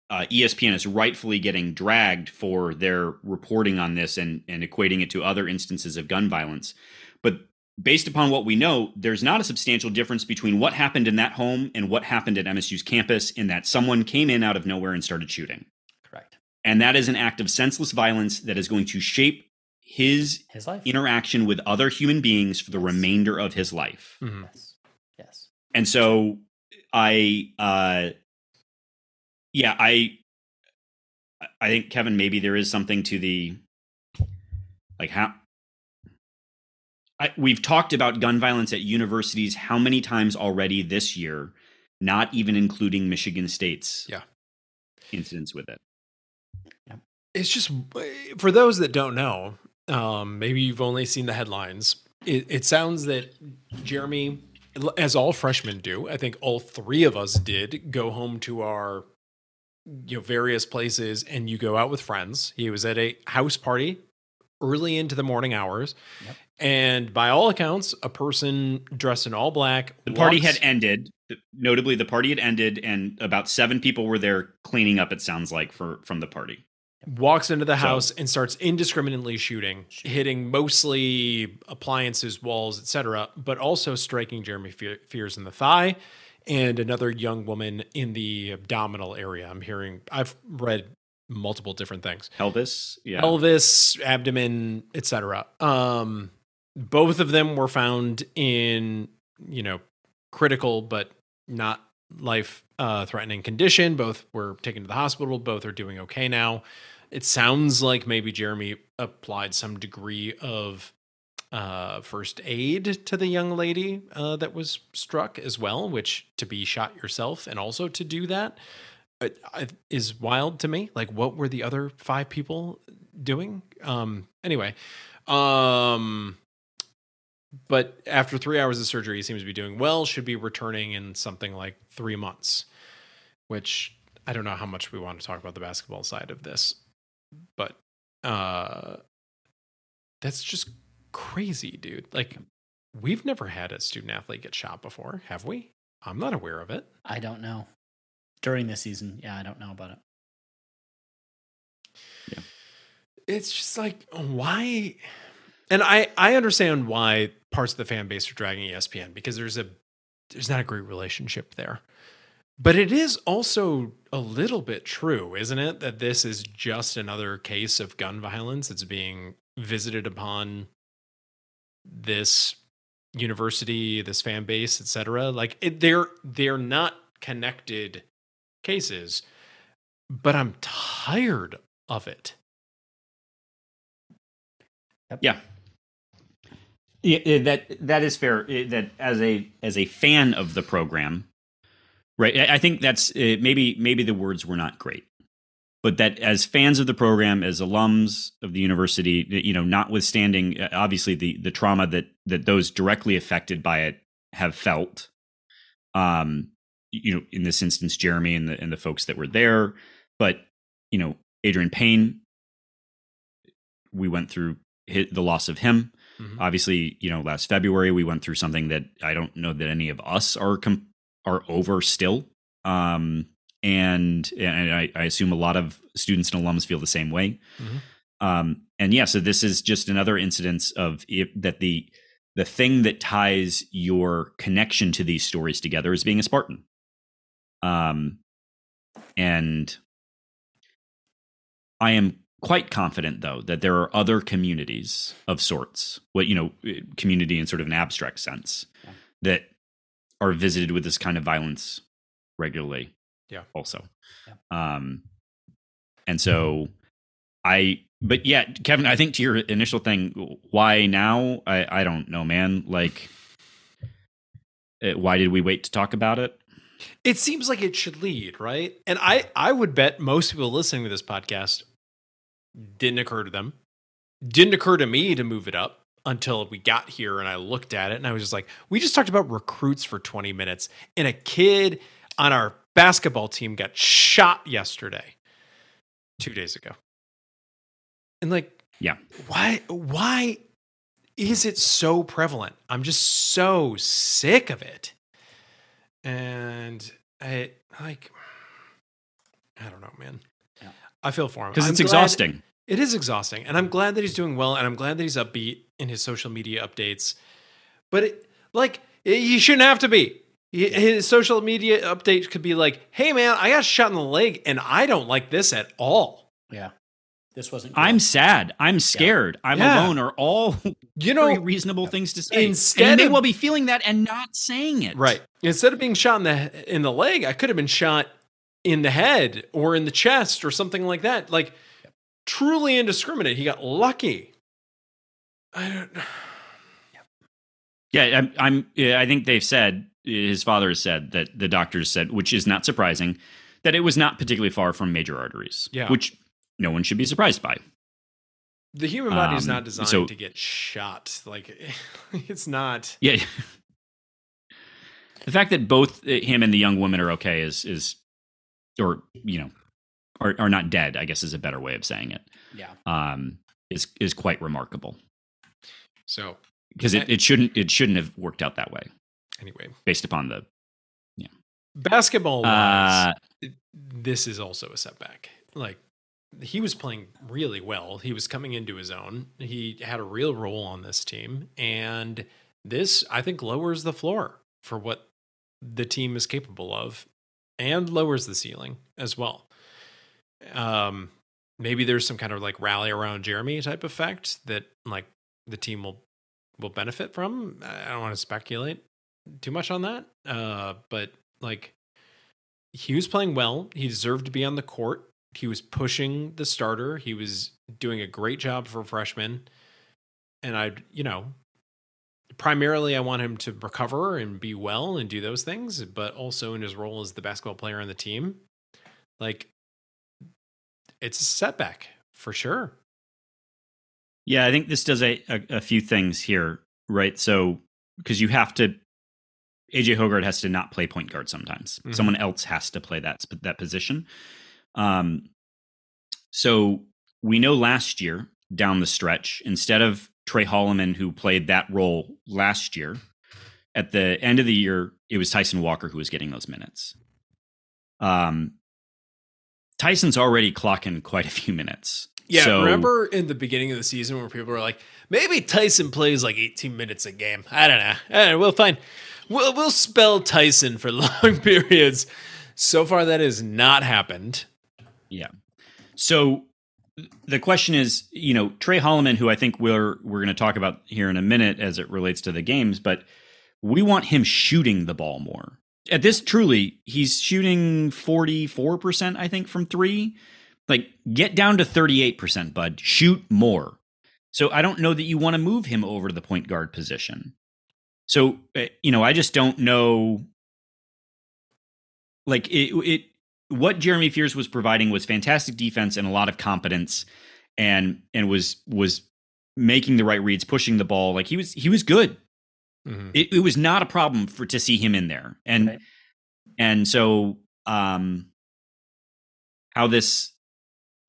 uh, ESPN is rightfully getting dragged for their reporting on this and and equating it to other instances of gun violence. But based upon what we know, there's not a substantial difference between what happened in that home and what happened at MSU's campus in that someone came in out of nowhere and started shooting. Correct. And that is an act of senseless violence that is going to shape his His life. interaction with other human beings for the Yes. remainder of his life. Mhm. Yes. Yes. And so I uh yeah, I I think Kevin maybe there is something to the like how I, we've talked about gun violence at universities how many times already this year, not even including Michigan State's Yeah. incidents with it. It's just for those that don't know. Um, maybe you've only seen the headlines. It, it sounds that Jeremy, as all freshmen do, I think all three of us did go home to our you know various places, and you go out with friends. He was at a house party early into the morning hours, Yep. and by all accounts, a person dressed in all black. The party walks- had ended. Notably, the party had ended, and about seven people were there cleaning up. It sounds like for from the party. Walks into the So- house and starts indiscriminately shooting, hitting mostly appliances, walls, etc., but also striking Jeremy Fe- Fears in the thigh and another young woman in the abdominal area. I'm hearing I've read multiple different things. Elvis, yeah, Pelvis, abdomen, etc. Um both of them were found in, you know, critical but not life uh, threatening condition. Both were taken to the hospital. Both are doing okay now. It sounds like maybe Jeremy applied some degree of uh, first aid to the young lady uh, that was struck as well, which to be shot yourself and also to do that uh, is wild to me. Like, what were the other five people doing? Um, anyway, um, but after three hours of surgery, he seems to be doing well. Should be returning in something like three months, which I don't know how much we want to talk about the basketball side of this, but uh, that's just crazy, dude. Like, we've never had a student athlete get shot before, have we? I'm not aware of it. I don't know. During this season, yeah, I don't know about it. Yeah. it's just like why and i i understand why parts of the fan base are dragging espn because there's a there's not a great relationship there but it is also a little bit true isn't it that this is just another case of gun violence that's being visited upon this university this fan base etc like it, they're they're not connected cases but i'm tired of it yeah. Yeah, yeah, that that is fair. That as a as a fan of the program, right? I think that's uh, maybe maybe the words were not great, but that as fans of the program, as alums of the university, you know, notwithstanding uh, obviously the the trauma that that those directly affected by it have felt, um, you know, in this instance, Jeremy and the and the folks that were there, but you know, Adreian Payne, we went through the loss of him. Mhm. Obviously, you know, last February we went through something that I don't know that any of us are com- are over still. Um, and and I, I assume a lot of students and alums feel the same way. Mhm. Um, and yeah, so this is just another incidence of if, that the the thing that ties your connection to these stories together is being a Spartan. Um, and I am quite confident, though, that there are other communities of sorts, what you know, eh, community in sort of an abstract sense, Yeah. that are visited with this kind of violence regularly. Yeah. Also, Yeah. um, and so I, but yeah, Kevin, I think to your initial thing, why now? I I don't know, man. Like, eh, why did we wait to talk about it? It seems like it should lead, right? And I I would bet most people listening to this podcast didn't occur to them. Didn't occur to me to move it up until we got here and I looked at it and I was just like, we just talked about recruits for 20 minutes and a kid on our basketball team got shot yesterday. 2 days ago. And like Yeah. why why is it so prevalent? I'm just so sick of it. And I like I don't know, man. Yeah. I feel for him Because it's glad- exhausting. It is exhausting, and I'm glad that he's doing well, and I'm glad that he's upbeat in his social media updates. But it, like, it, he shouldn't have to be. He- His social media update could be like, "Hey, man, I got shot in the leg, and I don't like this at all." Yeah. This wasn't. I'm sad. I'm scared. I'm Yeah. alone. Are all You very know, reasonable things to say. instead and you may of- well be feeling that and not saying it. right? Instead of being shot in the in the leg, I could have been shot in the head or in the chest or something like that. Like, truly indiscriminate. He got lucky. I don't. Yeah, I'm. I'm yeah, I think they've said his father has said that the doctors said, which is not surprising, that it was not particularly far from major arteries. Yeah. which no one should be surprised by. The human body is Um, not designed so- to get shot. Like, it's not. Yeah. the fact that both uh, him and the young woman are okay is is, or you know, are are not dead. I guess is a better way of saying it. Yeah. Um, is is quite remarkable So because it, it shouldn't it shouldn't have worked out that way anyway, based upon the yeah basketball wise, uh, this is also a setback. Like he was playing really well. He was coming into his own. He had a real role on this team, and this I think lowers the floor for what the team is capable of, and lowers the ceiling as well. Um, maybe there's some kind of like rally around Jeremy type effect that like the team will will benefit from. I don't want to speculate too much on that. Uh, but like he was playing well. He deserved to be on the court. He was pushing the starter. He was doing a great job for freshman. And I, you know, primarily I want him to recover and be well and do those things, but also in his role as the basketball player on the team, like it's a setback for sure. Yeah, I think this does a, a, a few things here, right? So, because you have to, AJ Hoggard has to not play point guard sometimes. Mhm. Someone else has to play that that position. Um, so we know last year down the stretch, instead of Tre Holloman, who played that role last year, at the end of the year, it was Tyson Walker who was getting those minutes. Um, Tyson's already clocking quite a few minutes. Yeah, So- remember in the beginning of the season where people were like, maybe Tyson plays like 18 minutes a game. I don't know. I don't know. We'll find. We'll we'll spell Tyson for long periods. So far, that has not happened. Yeah. So the question is, you know, Tre Holloman, who I think we're we're going to talk about here in a minute as it relates to the games, but we want him shooting the ball more. At this, truly, he's shooting forty four percent, I think, from three. Like, get down to thirty eight percent, bud. Shoot more. So I don't know that you want to move him over to the point guard position. So uh, you know, I just don't know. Like it, it what Jeremy Fears was providing was fantastic defense and a lot of competence and and was was making the right reads, pushing the ball. Like he was he was good. It, it was not a problem for to see him in there. And Right. and so um how this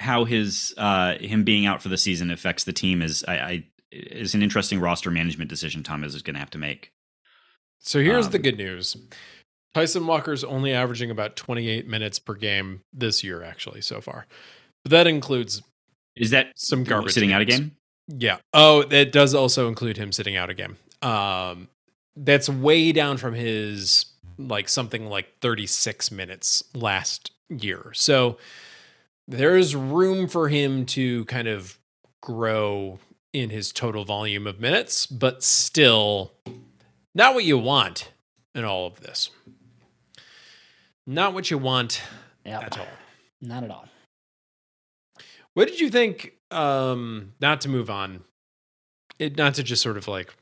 how his uh him being out for the season affects the team is I, I is an interesting roster management decision Thomas is going to have to make. So here's the Um, good news. Tyson Walker's only averaging about 28 minutes per game this year, actually, so far. But that includes Is that some garbage sitting out a game? Yeah. Oh, that does also include him sitting out a game. Um, that's way down from his like something like 36 minutes last year. So there's room for him to kind of grow in his total volume of minutes, but still not what you want in all of this. Not what you want Yeah, at all. not at all. What did you think? Um, not to move on, it not to just sort of like.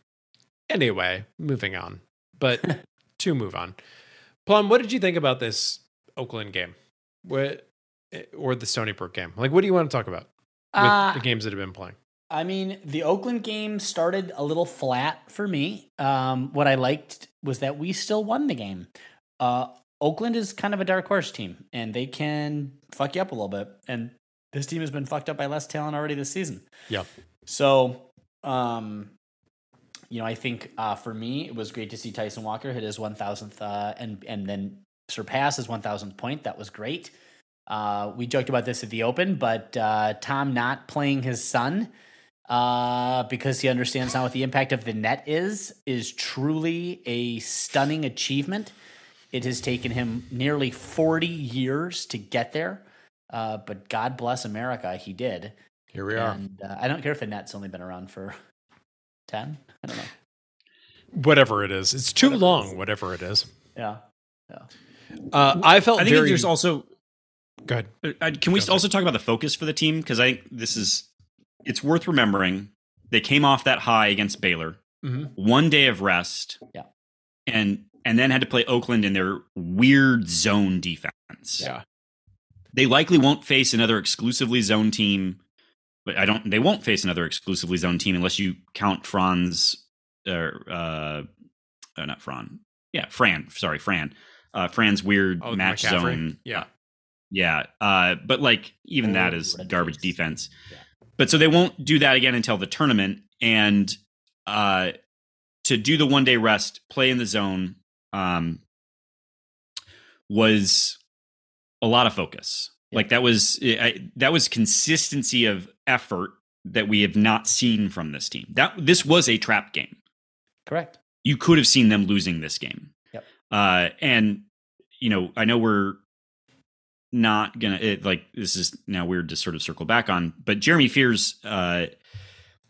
Anyway, moving on, but to move on. Plum, what did you think about this Oakland game? What or the Stony Brook game? Like, what do you want to talk about with Uh, the games that have been playing? I mean, the Oakland game started a little flat for me. Um, what I liked was that we still won the game. Uh, Oakland is kind of a dark horse team, and they can fuck you up a little bit. And this team has been fucked up by less talent already this season. Yeah. So, um, you know, I think uh, for me, it was great to see Tyson Walker hit his 1,000th uh, and and then surpass his 1,000th point. That was great. Uh, we joked about this at the Open, but uh, Tom not playing his son uh, because he understands now what the impact of the net is is truly a stunning achievement. It has taken him nearly 40 years to get there, uh, but God bless America, he did. Here we are. And uh, I don't care if the net's only been around for 10. I don't know. Whatever it is, it's too Whatever long. is. Whatever it is. Yeah. Uh, I felt I think very. there's also Go ahead. Uh, can we Go ahead. also talk about the focus for the team? Because I think this is it's worth remembering. They came off that high against Baylor, Mhm. one day of rest, Yeah. and and then had to play Oakland in their weird zone defense. Yeah. They likely won't face another exclusively zone team, but I don't. They won't face another exclusively zone team unless you count Franz or uh, uh not Fran. Yeah, Fran. Sorry, Fran. Uh, Fran's weird Oh, match McCaffery? zone. Yeah. Yeah, uh, but like even that is garbage face. defense. Yeah. But so they won't do that again until the tournament, and uh, to do the one day rest, play in the zone, um, was a lot of focus. Yeah. Like that was I, that was consistency of effort that we have not seen from this team. That this was a trap game Correct. you could have seen them losing this game. Yep. Uh, and you know, I know we're not gonna it, like this is now weird to sort of circle back on, but Jeremy Fears, uh,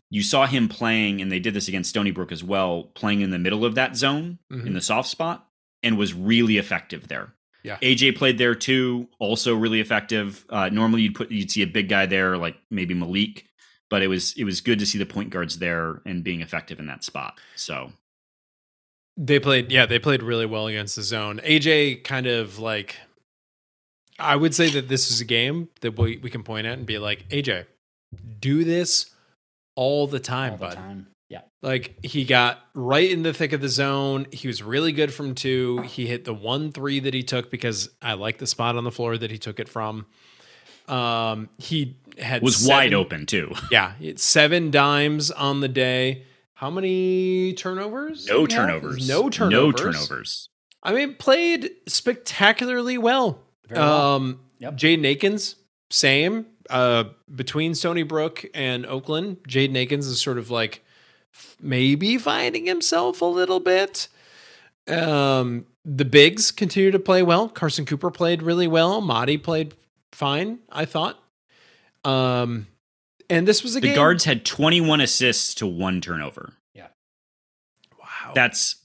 you saw him playing, and they did this against Stony Brook as well, playing in the middle of that zone Mhm. in the soft spot, and was really effective there. Yeah. AJ played there too, also really effective. Uh, normally you'd put you'd see a big guy there, like maybe Malik, but it was it was good to see the point guards there and being effective in that spot. So They played, yeah, they played really well against the zone. AJ kind of like, I would say that this is a game that we, we can point at and be like, AJ, do this all the time, All the bud. time. Yeah. Like he got right in the thick of the zone. He was really good from two. He hit the one three that he took because I like the spot on the floor that he took it from. Um, he had was wide open too. Yeah, he had seven dimes on the day. How many turnovers? No did he have? turnovers. No turnovers. No turnovers. I mean, played spectacularly well. Very well. Um, Yep. Jaden Akins, same. Uh, between Stony Brook and Oakland, Jaden Akins is sort of like f- maybe finding himself a little bit. Um, the bigs continue to play well. Carson Cooper played really well. Mady played fine, I thought. Um, and this was a The game. guards had 21 assists to one turnover. Yeah, wow. That's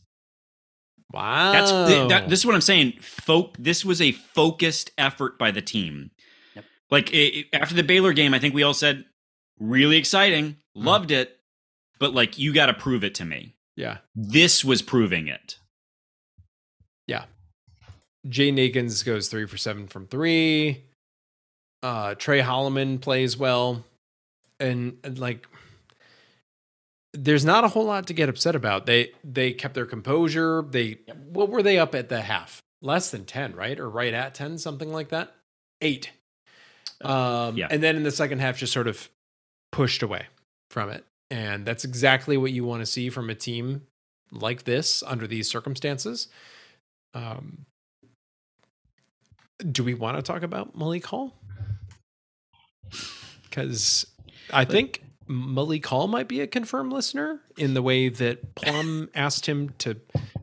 wow. that's that, this is what I'm saying. Folk, this was a focused effort by the team. Yep. Like it, it- after the Baylor game, I think we all said really exciting, Mm-hmm. loved it, but like you got to prove it to me. yeah. This was proving it. Yeah. Jay Akins goes three for seven from three. Uh, Tre Holloman plays well, and, and, like, there's not a whole lot to get upset about. They they kept their composure. They what were they up at the half? Less than ten, right, or right at ten, something like that. Eight. Um, Yeah. and then in the second half, just sort of pushed away from it, and that's exactly what you want to see from a team like this under these circumstances. Um, do we want to talk about Malik Hall? because I think Malik Hall might be a confirmed listener in the way that Plum asked him to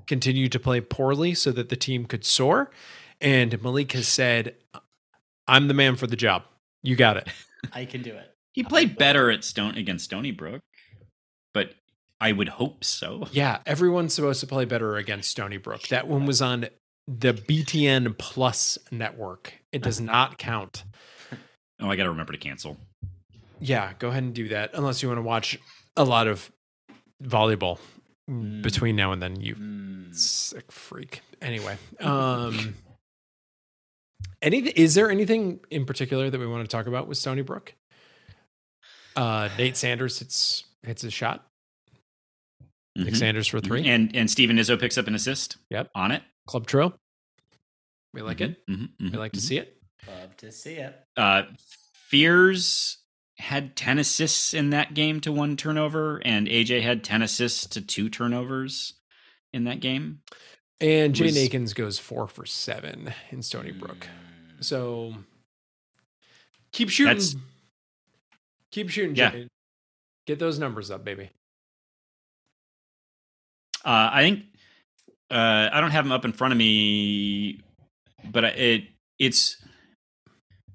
continue to play poorly so that the team could soar. And Malik has said, I'm the man for the job. You got it. I can do it. He played better at Stone against Stony Brook, but I would hope so. Yeah, everyone's supposed to play better against Stony Brook. That one was on the BTN Plus network. It does not count. Oh, I got to remember to cancel. Yeah, go ahead and do that. Unless you want to watch a lot of volleyball Mm. between now and then, you Mm. sick freak. Anyway, um, any is there anything in particular that we want to talk about with Stony Brook? Uh, Nate Sanders hits hits a shot. Nick Mhm. Sanders for three. And and Steven Izzo picks up an assist. Yep. On it. Club Trill. We like it. Mhm, mhm, We like to mhm. see it. Love to see it. Uh, Fears had 10 assists in that game to one turnover, and AJ had 10 assists to two turnovers in that game. And Jay Was- Nakins goes four for seven in Stony Brook. Mm. So keep shooting. That's- keep shooting, Yeah. Jay. Get those numbers up, baby. Uh, I think uh, I don't have them up in front of me, but it it's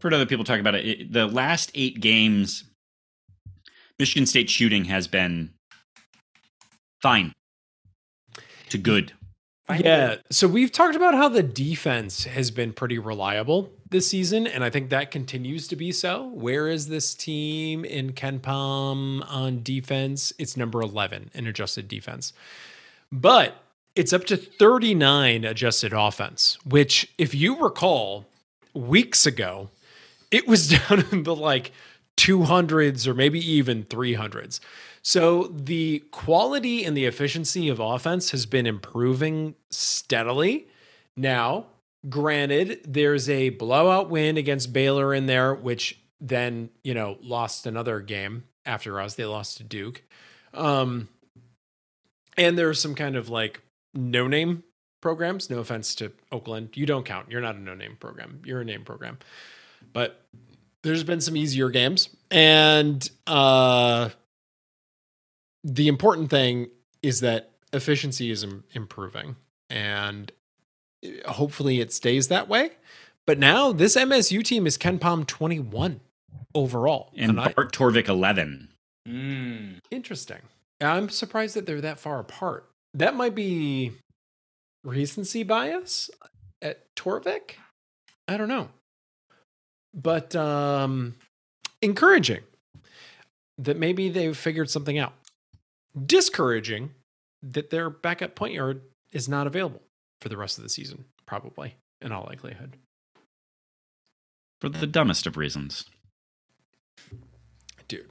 heard other people talk about it. it. The last eight games, Michigan State shooting has been fine to good. Find yeah. it. So we've talked about how the defense has been pretty reliable this season, and I think that continues to be so. Where is this team in KenPom on defense? It's number 11 in adjusted defense. But it's up to 39 adjusted offense, which, if you recall, weeks ago, it was down in the like 200s or maybe even 300s. So the quality and the efficiency of offense has been improving steadily. Now, granted, there's a blowout win against Baylor in there, which then, you know, lost another game after us. They lost to Duke. Um, and there's some kind of like no name programs. No offense to Oakland. You don't count. You're not a no name program. You're a name program. But there's been some easier games. And uh the important thing is that efficiency is Im- improving and uh, hopefully it stays that way. But now this MSU team is KenPom 21 overall. And I- Bart Torvik 11. Mm. interesting. I'm surprised that they're that far apart. That might be recency bias at Torvik. I don't know. But um encouraging that maybe they've figured something out. Discouraging that their backup point guard is not available for the rest of the season, probably, in all likelihood. For the dumbest of reasons. Dude.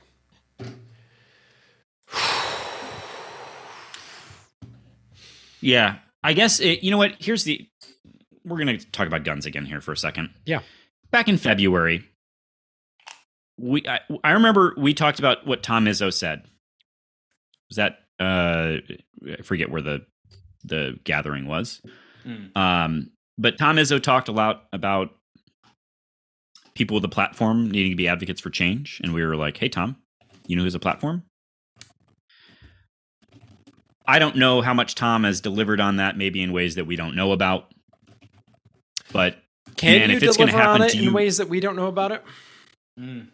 Yeah, I guess it, you know what. Here's the. We're gonna talk about guns again here for a second. Yeah. Back in February, we I, I remember we talked about what Tom Izzo said. Was that uh I forget where the the gathering was. Mm. Um, but Tom Izzo talked a lot about people with a platform needing to be advocates for change, and we were like, "Hey, Tom, you know who's a platform?" I don't know how much Tom has delivered on that, maybe in ways that we don't know about. But Can Man, you if it's gonna deliver on happen it to in ways that we don't know about it? Mm.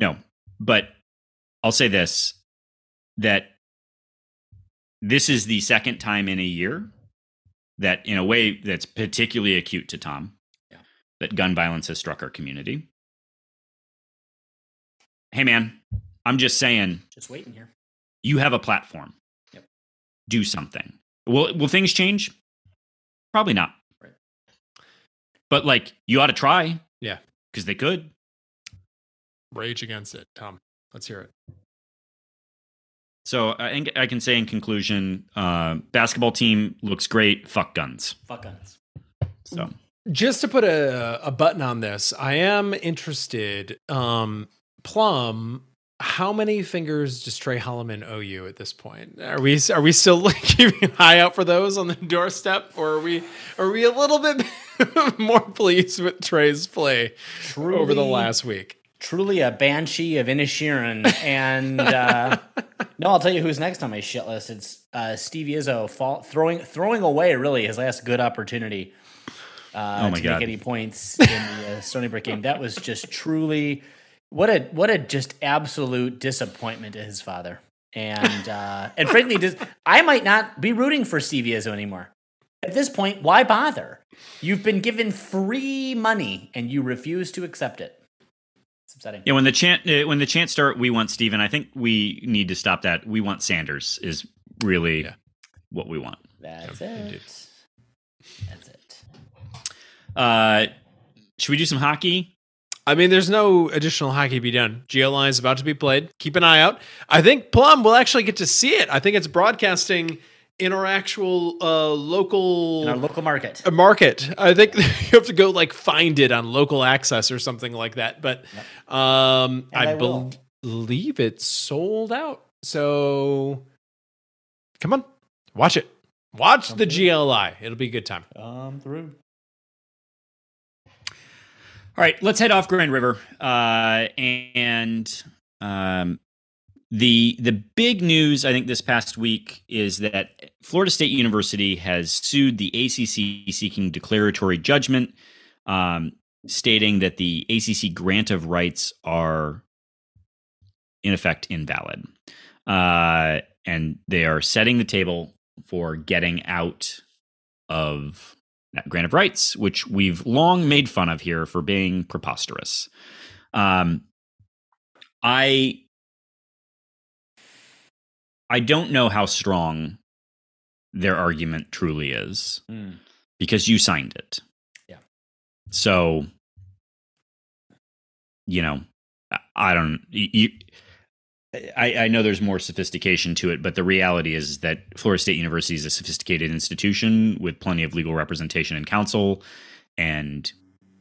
no, but I'll say this that this is the second time in a year that, in a way that's particularly acute to Tom, Yeah. that gun violence has struck our community. Hey, man, I'm just saying Just waiting here. you have a platform. Yep. Do something. Will will things change? Probably not. Right. But like you ought to try. Yeah. Because they could. Rage against it, Tom. Let's hear it. So I think I can say in conclusion, uh, basketball team looks great. Fuck guns. Fuck guns. So Just to put a, a button on this, I am interested. Um, Plum, how many fingers does Tre Holloman owe you at this point? Are we are we still keeping an eye out for those on the doorstep, or are we are we a little bit more pleased with Tre's play over the last week? truly a banshee of Inisherin. And uh, no, I'll tell you who's next on my shit list. It's uh, Steve Izzo fall, throwing throwing away really his last good opportunity uh, Oh my to God. make any points in the uh, Stony Brook game. That was just truly what a what a just absolute disappointment to his father. And uh, and frankly, just, I might not be rooting for Steve Izzo anymore. At this point, why bother? You've been given free money and you refuse to accept it. It's upsetting. Yeah, when the chant uh, when the chants start, we want Steven. I think we need to stop that. We want Sanders is really Yeah. what we want. That's Yep, it. indeed. That's it. Uh, should we do some hockey? I mean, there's no additional hockey to be done. GLI is about to be played. Keep an eye out. I think Plum will actually get to see it. I think it's broadcasting in our actual uh, local In our local market. a market. I think you have to go like find it on local access or something like that. But um, And I, I will. believe it's sold out. So come on, watch it. Watch the GLI. It'll be a good time. Um, through. All right, let's head off Grand River. Uh, and um, the the big news I think this past week is that Florida State University has sued the ACC seeking declaratory judgment, um, stating that the ACC grant of rights are in effect invalid, uh, and they are setting the table for getting out of that grant of rights, which we've long made fun of here for being preposterous. Um, I I don't know how strong their argument truly is Mm. because you signed it. Yeah. So, you know, I- I don't. You, I, I know there's more sophistication to it, but the reality is that Florida State University is a sophisticated institution with plenty of legal representation and counsel, and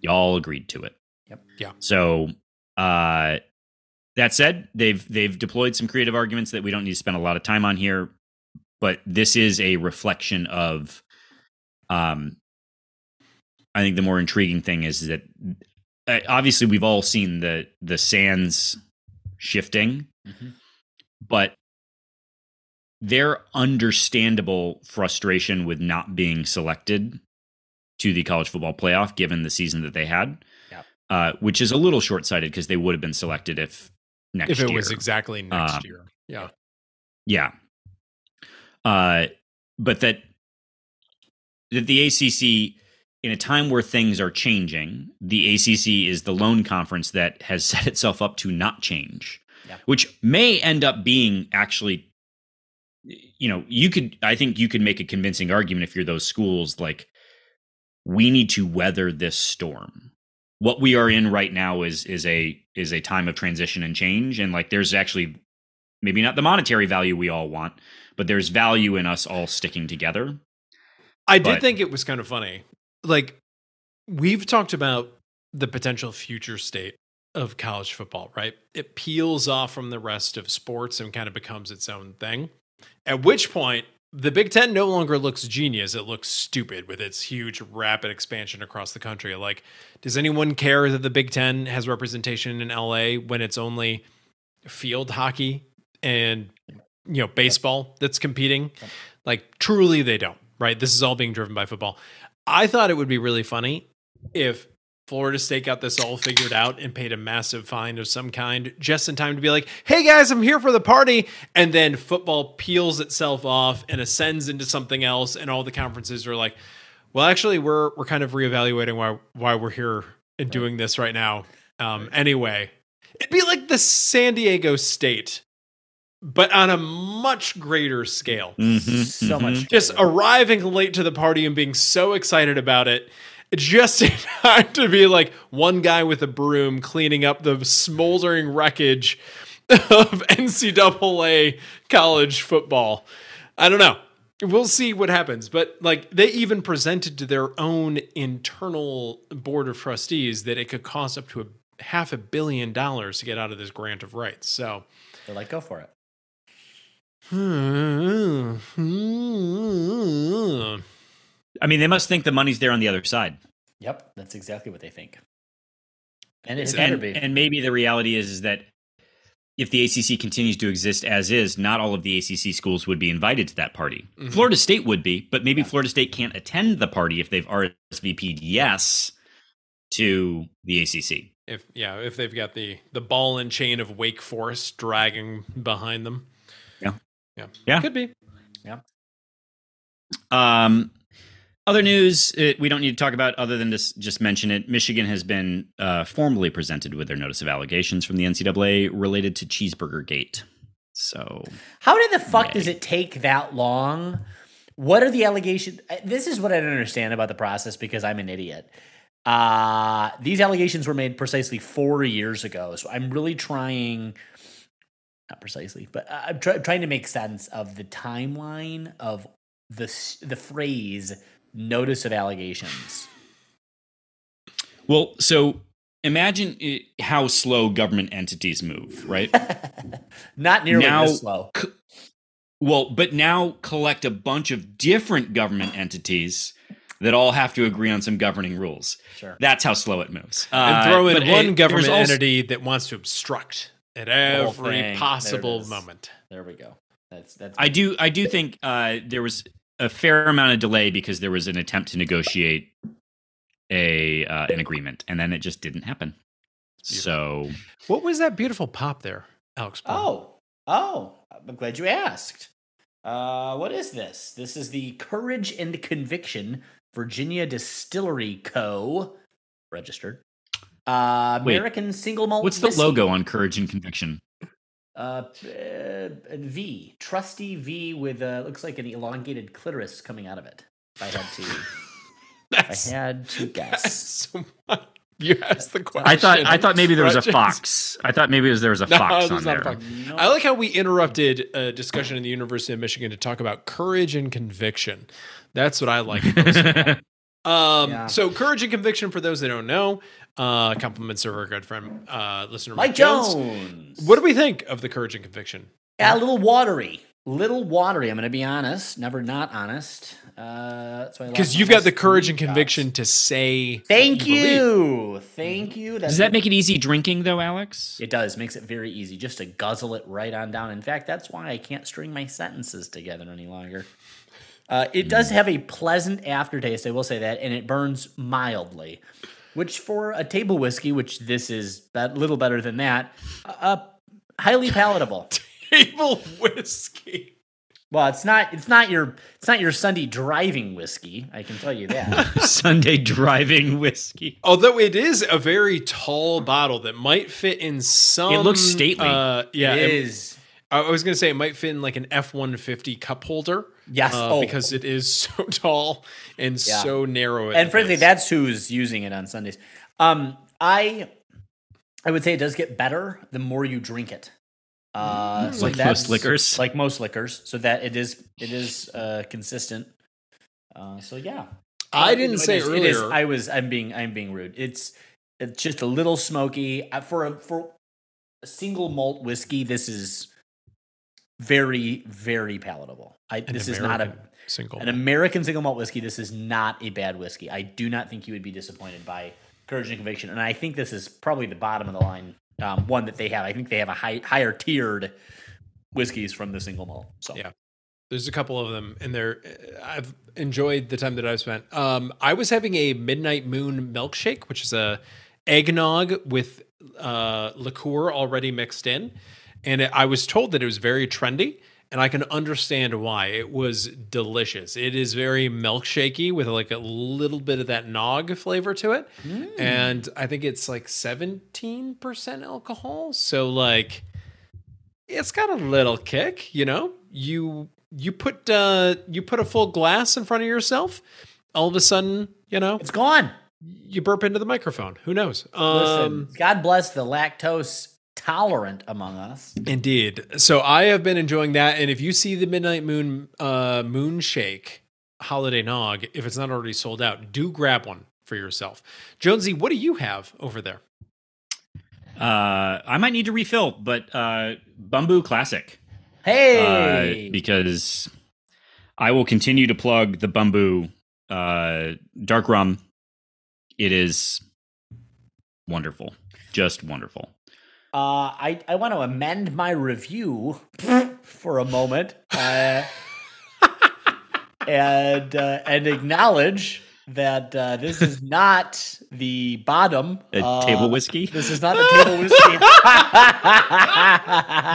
y'all agreed to it. Yep. Yeah. So, uh, that said, they've they've deployed some creative arguments that we don't need to spend a lot of time on here, but this is a reflection of, um, I think the more intriguing thing is that uh, obviously we've all seen the the sands shifting Mhm. but their understandable frustration with not being selected to the college football playoff given the season that they had Yep. uh, which is a little short-sighted because they would have been selected if next if it year was exactly next Um, year. Yeah. yeah. Uh, but that that the ACC in a time where things are changing, the ACC is the lone conference that has set itself up to not change, Yeah. which may end up being actually you know, you could I think you could make a convincing argument if you're those schools like we need to weather this storm. What we are in right now is is a is a time of transition and change and like there's actually maybe not the monetary value we all want, but there's value in us all sticking together. I did think it was kind of funny. Like we've talked about the potential future state of college football, right? It peels off from the rest of sports and kind of becomes its own thing. At which point, the Big Ten no longer looks genius. It looks stupid with its huge, rapid expansion across the country. Like, does anyone care that the Big Ten has representation in LA when it's only field hockey and you know baseball that's competing? Like, truly, they don't. Right? This is all being driven by football. I thought it would be really funny if Florida State got this all figured out and paid a massive fine of some kind just in time to be like, hey guys, I'm here for the party. And then football peels itself off and ascends into something else. And all the conferences are like, well, actually, we're we're kind of reevaluating why why we're here and doing this right now. Um, anyway, it'd be like the San Diego State, but on a much greater scale Mhm, So mhm. much. just arriving late to the party and being so excited about it just in time to be like one guy with a broom cleaning up the smoldering wreckage of NCAA college football. I don't know. We'll see what happens. But like they even presented to their own internal board of trustees that it could cost up to a half a billion dollars to get out of this grant of rights. So They're like, go for it. Hmm, hmm, hmm. I mean, they must think the money's there on the other side. Yep, that's exactly what they think. And it better and, be. and maybe the reality is, is that if the ACC continues to exist as is, not all of the ACC schools would be invited to that party. Mhm. Florida State would be, but maybe Florida State can't attend the party if they've RSVP'd yes to the ACC. If yeah, if they've got the the ball and chain of Wake Forest dragging behind them. Yeah. Yeah. Yeah. Could be. Yeah. Um, other news it, we don't need to talk about other than just just mention it. Michigan has been uh, formally presented with their notice of allegations from the NCAA related to Cheeseburger Gate. So How did the fuck May. does it take that long? What are the allegations? uh, This is what I don't understand about the process because I'm an idiot. Uh, these allegations were made precisely four years ago. So I'm really trying, not precisely, but uh, I'm try, trying to make sense of the timeline of the, the phrase notice of allegations. Well, so imagine i how slow government entities move, right? not nearly Now- this slow. well, but now collect a bunch of different government entities that all have to agree on some governing rules. Sure. That's how slow it moves. And Uh, throw in but one it- government also- entity that wants to obstruct at every thing. There possible moment. There we go. That's that's. I do. I do think uh, there was a fair amount of delay because there was an attempt to negotiate a uh, an agreement, and then it just didn't happen. So What was that beautiful pop there, Alex? Bourne? Oh, oh, I'm glad you asked. Uh, what is this? This is the Courage and Conviction Virginia Distillery Co. registered. Uh, Wait, American single malt. what's the whiskey. logo on Courage and Conviction? Uh, uh, V, trusty V with uh, looks like an elongated clitoris coming out of it. If I had to, That's, if I had to that's guess. so much. You asked the question. I thought. I thought maybe there was a fox. I thought maybe there was a No, fox there's on there. fox. No. I like how we interrupted a discussion in the University of Michigan to talk about courage and conviction. That's what I like. most. Um, Yeah. So, courage and conviction, for those that don't know, uh, compliments of our good friend, uh, listener Mike Jones. What do we think of the courage and conviction? Yeah, a little watery. Little watery. I'm going to be honest. Never not honest. Uh, that's why Because my you've got the courage and shots. conviction to say. Thank believe. you. Thank you. That's Does that make it easy drinking though, Alex? It does. Makes it very easy just to guzzle it right on down. In fact, that's why I can't string my sentences together any longer. Uh, it does have a pleasant aftertaste, I will say that, and it burns mildly, which for a table whiskey, which this is a little better than that, uh, highly palatable. Table whiskey. Well, it's not. It's not your. It's not your Sunday driving whiskey. I can tell you that. Sunday driving whiskey. Although it is a very tall bottle that might fit in some. It looks stately. Uh, yeah, it it- is. I was going to say it might fit in like an F one fifty cup holder. Yes. uh, oh, because it is so tall and Yeah. so narrow. and frankly, that's who's using it on Sundays. Um, I, I would say it does get better the more you drink it. Uh, so Like most liquors? like most liquors, so that it is it is uh, consistent. Uh, so yeah, I didn't say it is- earlier. It is, I was. I'm being. I'm being rude. It's. It's just a little smoky for a for a single malt whiskey. This is very very palatable. I. An this is not a single. an American single malt whiskey. This is not a bad whiskey. I do not think you would be disappointed by Courage and Conviction, and I think this is probably the bottom of the line um, one that they have. I think they have a high, higher tiered whiskeys from the single malt. So Yeah. There's a couple of them, and they're. I've enjoyed the time that I've spent. Um, I was having a Midnight Moon milkshake, which is a eggnog with uh, liqueur already mixed in, and it, I was told that it was very trendy, and I can understand why. It was delicious. It is very milkshakey with like a little bit of that nog flavor to it, and I think it's like 17% alcohol. So like it's got a little kick, you know. You you put uh you put a full glass in front of yourself, all of a sudden, you know, it's gone. you burp into the microphone. Who knows? Listen, Um God bless the lactose tolerant among us. indeed. So I have been enjoying that and if you see the Midnight Moon uh moon shake holiday nog, if it's not already sold out, do grab one for yourself. Jonesy, what do you have over there? Uh, I might need to refill, but uh, Bumbu Classic. Hey, uh, because I will continue to plug the Bumbu uh, dark rum. It is wonderful. just wonderful. Uh, I I want to amend my review for a moment, uh, and uh, and acknowledge that uh, this is not the bottom A uh, table whiskey. This is not the table whiskey.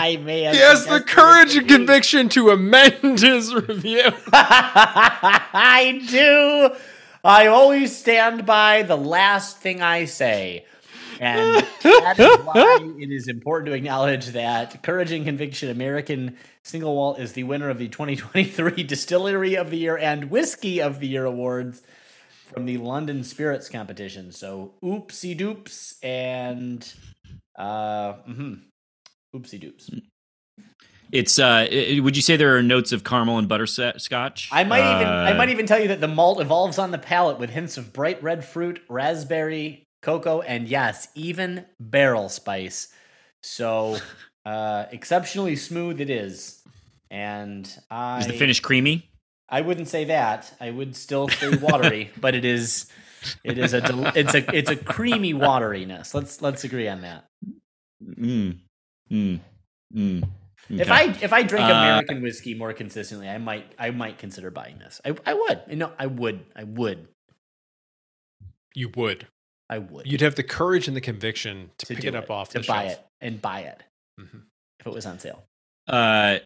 I may have He has the courage it and conviction to amend his review. I do. I always stand by the last thing I say. And that is why it is important to acknowledge that Courage and Conviction American Single Malt is the winner of the 2023 Distillery of the Year and Whiskey of the Year awards from the London Spirits competition. So oopsie doops and uh mhm. oopsie doops. It's uh, i- would you say there are notes of caramel and butterscotch? I might even I Uh, might even tell you that the malt evolves on the palate with hints of bright red fruit, raspberry, cocoa, and yes, even barrel spice. So uh, exceptionally smooth it is. And I Is the finish creamy? I wouldn't say that. I would still say watery, but it is it is a del- it's a it's a creamy wateriness. Let's let's agree on that. Mm. Mm. Mm. If I if I drink Uh, American whiskey more consistently, I might I might consider buying this. I I would. No, I would. I would. You would. I would. You'd have the courage and the conviction to, to pick it up off to the buy shelf. it and buy it Mhm. if it was on sale. Uh,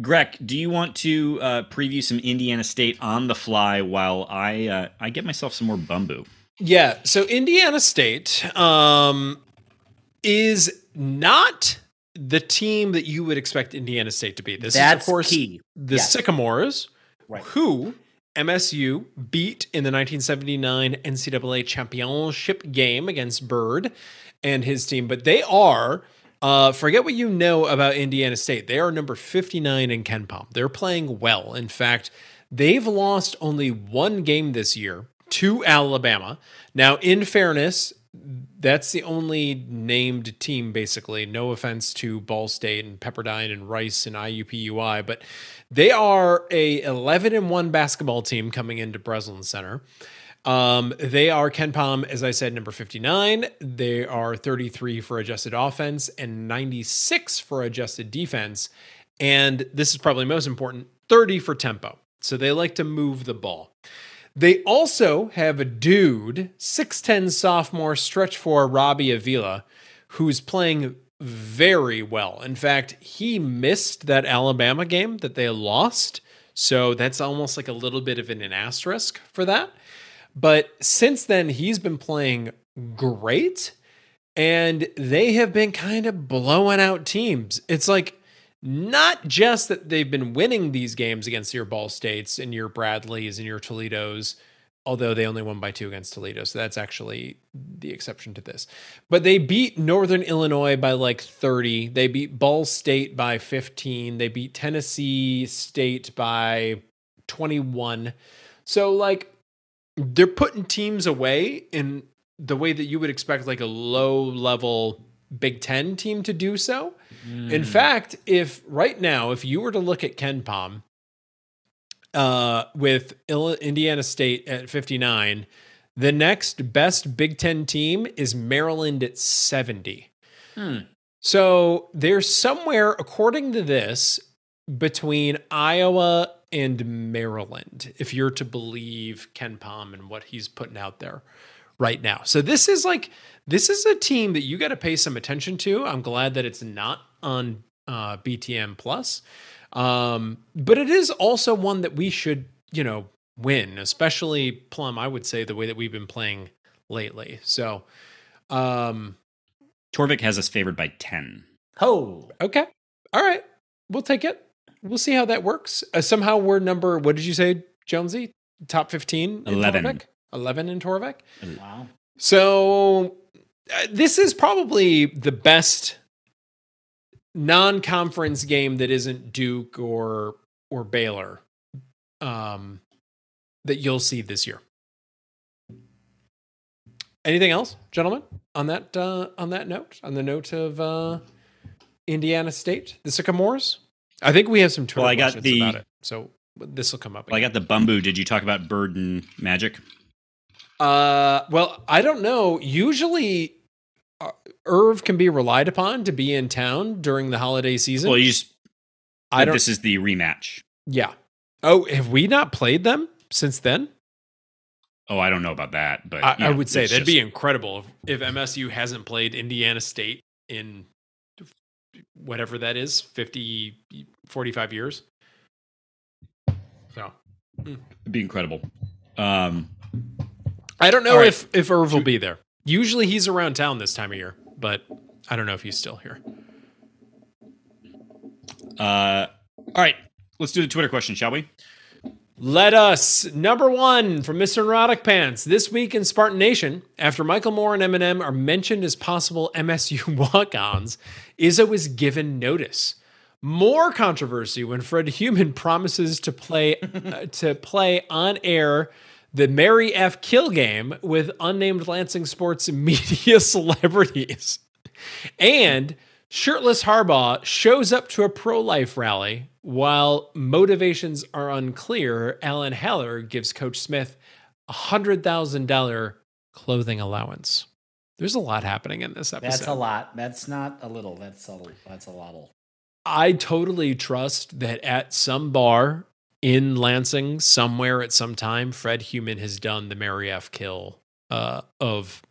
Greg, do you want to uh, preview some Indiana State on the fly while I uh, I get myself some more bumbu? Yeah. So Indiana State um, is not the team that you would expect Indiana State to be. This That's is, of course, key. the Yes. Sycamores, Right. who MSU beat in the 1979 NCAA championship game against Bird and his team. But they are, uh, forget what you know about Indiana State. They are number 59 in KenPom. They're playing well. In fact, they've lost only one game this year to Alabama. Now, in fairness, that's the only named team, basically. No offense to Ball State and Pepperdine and Rice and IUPUI, but they are a 11 and 1 basketball team coming into Breslin Center. Um, they are KenPom, as I said, number 59. They are 33 for adjusted offense and 96 for adjusted defense. And this is probably most important 30 for tempo. So they like to move the ball. They also have a dude, 6'10 sophomore stretch for Robbie Avila, who's playing very well. In fact, he missed that Alabama game that they lost. So that's almost like a little bit of an, an asterisk for that. But since then, he's been playing great. And they have been kind of blowing out teams. It's like not just that they've been winning these games against your Ball States and your Bradleys and your Toledos, although they only won by two against Toledo. So that's actually the exception to this. But they beat Northern Illinois by like 30. They beat Ball State by 15. They beat Tennessee State by 21. So, like, they're putting teams away in the way that you would expect, like, a low level Big Ten team to do so. In fact, if right now, if you were to look at KenPom uh, with Indiana State at 59, the next best Big Ten team is Maryland at 70. Hmm. So they're somewhere, according to this, between Iowa and Maryland, if you're to believe KenPom and what he's putting out there right now. So this is like this is a team that you got to pay some attention to. I'm glad that it's not on uh, BTN Plus, um, but it is also one that we should, you know, win. Especially Plum, I would say the way that we've been playing lately. So, um, Torvik has us favored by ten. Oh, okay, all right, we'll take it. We'll see how that works. Uh, somehow we're number. What did you say, Jonesy? Top fifteen. in 11. Torvik? Eleven in Torvik. Wow. So uh, this is probably the best non-conference game that isn't Duke or or Baylor um, that you'll see this year. Anything else, gentlemen, on that uh, on that note, on the note of uh, Indiana State, the Sycamores? I think we have some Twitter Well, I got questions the- about it, so this will come up. Well, I got the bumbu. Did you talk about bird and magic? Uh, well, I don't know. Usually, Irv can be relied upon to be in town during the holiday season. Well, you just. I don't. This is the rematch. yeah. Oh, have we not played them since then? Oh, I don't know about that, but I, you I would say that'd just- be incredible if, if MSU hasn't played Indiana State in whatever that is 50, 45 years. So it'd be incredible. Um, I don't know right. if if Irv will be there. Usually he's around town this time of year, but I don't know if he's still here. uh, all right, let's do the Twitter question, shall we? Let us. Number one from Mr. Neurotic Pants. This week in Spartan Nation, after Michael Moore and Eminem are mentioned as possible MSU walk ons, Izzo was given notice. More controversy when Fred Human promises to play uh, to play on air the Mary F. Kill game with unnamed Lansing sports media celebrities. And shirtless Harbaugh shows up to a pro life rally while motivations are unclear. Alan Haller gives Coach Smith a $100,000 clothing allowance. There's a lot happening in this episode. That's a lot. That's not a little. That's a that's a lot. I totally trust that at some bar in Lansing, somewhere at some time, Fred Human has done the Mary F. Kill uh, of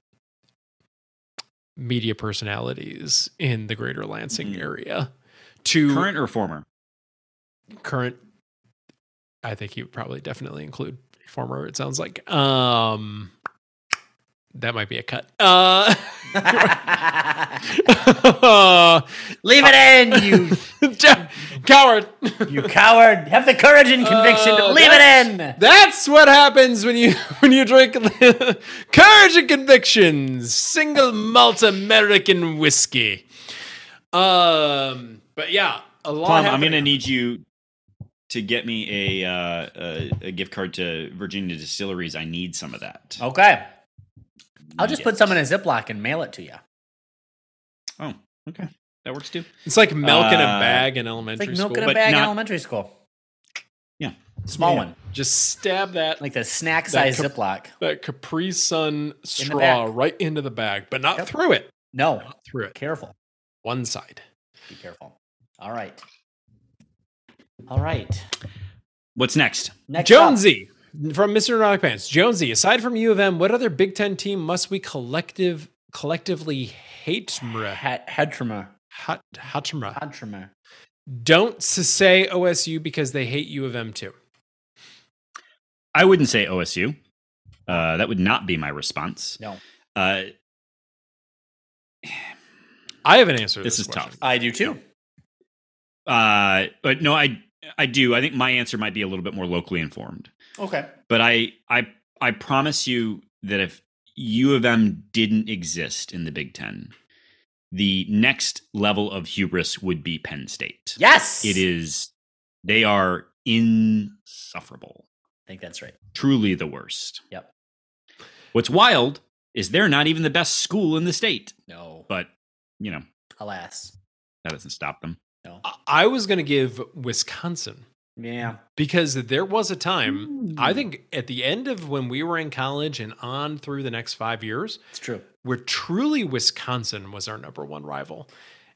media personalities in the greater Lansing Mhm. area. To Current or former? current, I think he would probably definitely include former. It sounds like um, that might be a cut. Uh, Leave it in, you coward. you coward. Have the courage and conviction to Uh, leave it in. That's what happens when you when you drink courage and convictions, single malt American whiskey. Um, but yeah, a lot. Plum, I'm going to need you to get me a, uh, a a gift card to Virginia Distilleries. I need some of that. Okay. I'll just Need put some in a Ziploc and mail it to you. Oh, okay, that works too. It's like milk in a Uh, bag in It's elementary like milk school. in a but bag in elementary school. Yeah. Small Yeah. one. Just stab that Like the snack size cap- Ziploc. that Capri Sun straw back. right into the bag, but not Yep. through it. No. Not through it. Careful. One side. Be careful. All right. All right. What's next? Next up. Jonesy from Mr. Neurotic Pants. Jonesy, aside from U of M, what other Big Ten team must we collective collectively hate? Ha- Hedtremer. Hot Don't say OSU because they hate U of M too. I wouldn't say OSU. Uh, that would not be my response. No. Uh, I have an answer. To This this, is question. tough. I do too. uh, but no, I I do. I think my answer might be a little bit more locally informed. Okay. But I I I promise you that if U of M didn't exist in the Big Ten, the next level of hubris would be Penn State. Yes. It is. They are insufferable. I think that's right. Truly the worst. Yep. What's wild is they're not even the best school in the state. No. But you know Alas. that doesn't stop them. No. I- I was going to give Wisconsin Yeah. because there was a time, I think at the end of when we were in college and on through the next five years, It's true. where truly Wisconsin was our number one rival.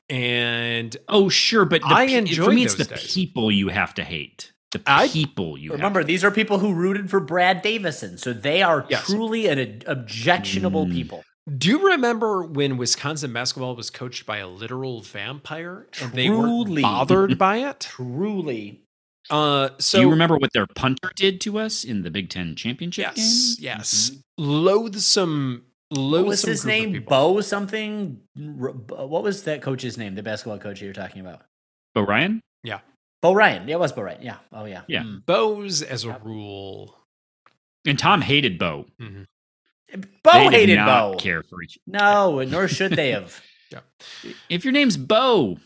And Oh sure, but the I pe- enjoyed for me it's the days. people you have to hate. The I- people you Remember, have these are people who rooted for Brad Davison, so they are Yes. truly an objectionable Mm. people. do you remember when Wisconsin basketball was coached by a literal vampire and they weren't bothered by it? Truly. Uh, so Do you remember what their punter did to us in the Big Ten championship Yes, game? yes. Mhm. Loathsome, loathsome. What was his name? Bo something? What was that coach's name? The basketball coach you were talking about? Bo Ryan, Yeah. Bo Ryan. Yeah, it was Bo Ryan. Yeah. Oh yeah. Yeah. Mm. Bows as a Yep. rule. and Tom hated Bo. Bo They did hated not Bo. Care for each. No, nor should they have. yeah. If your name's Bo,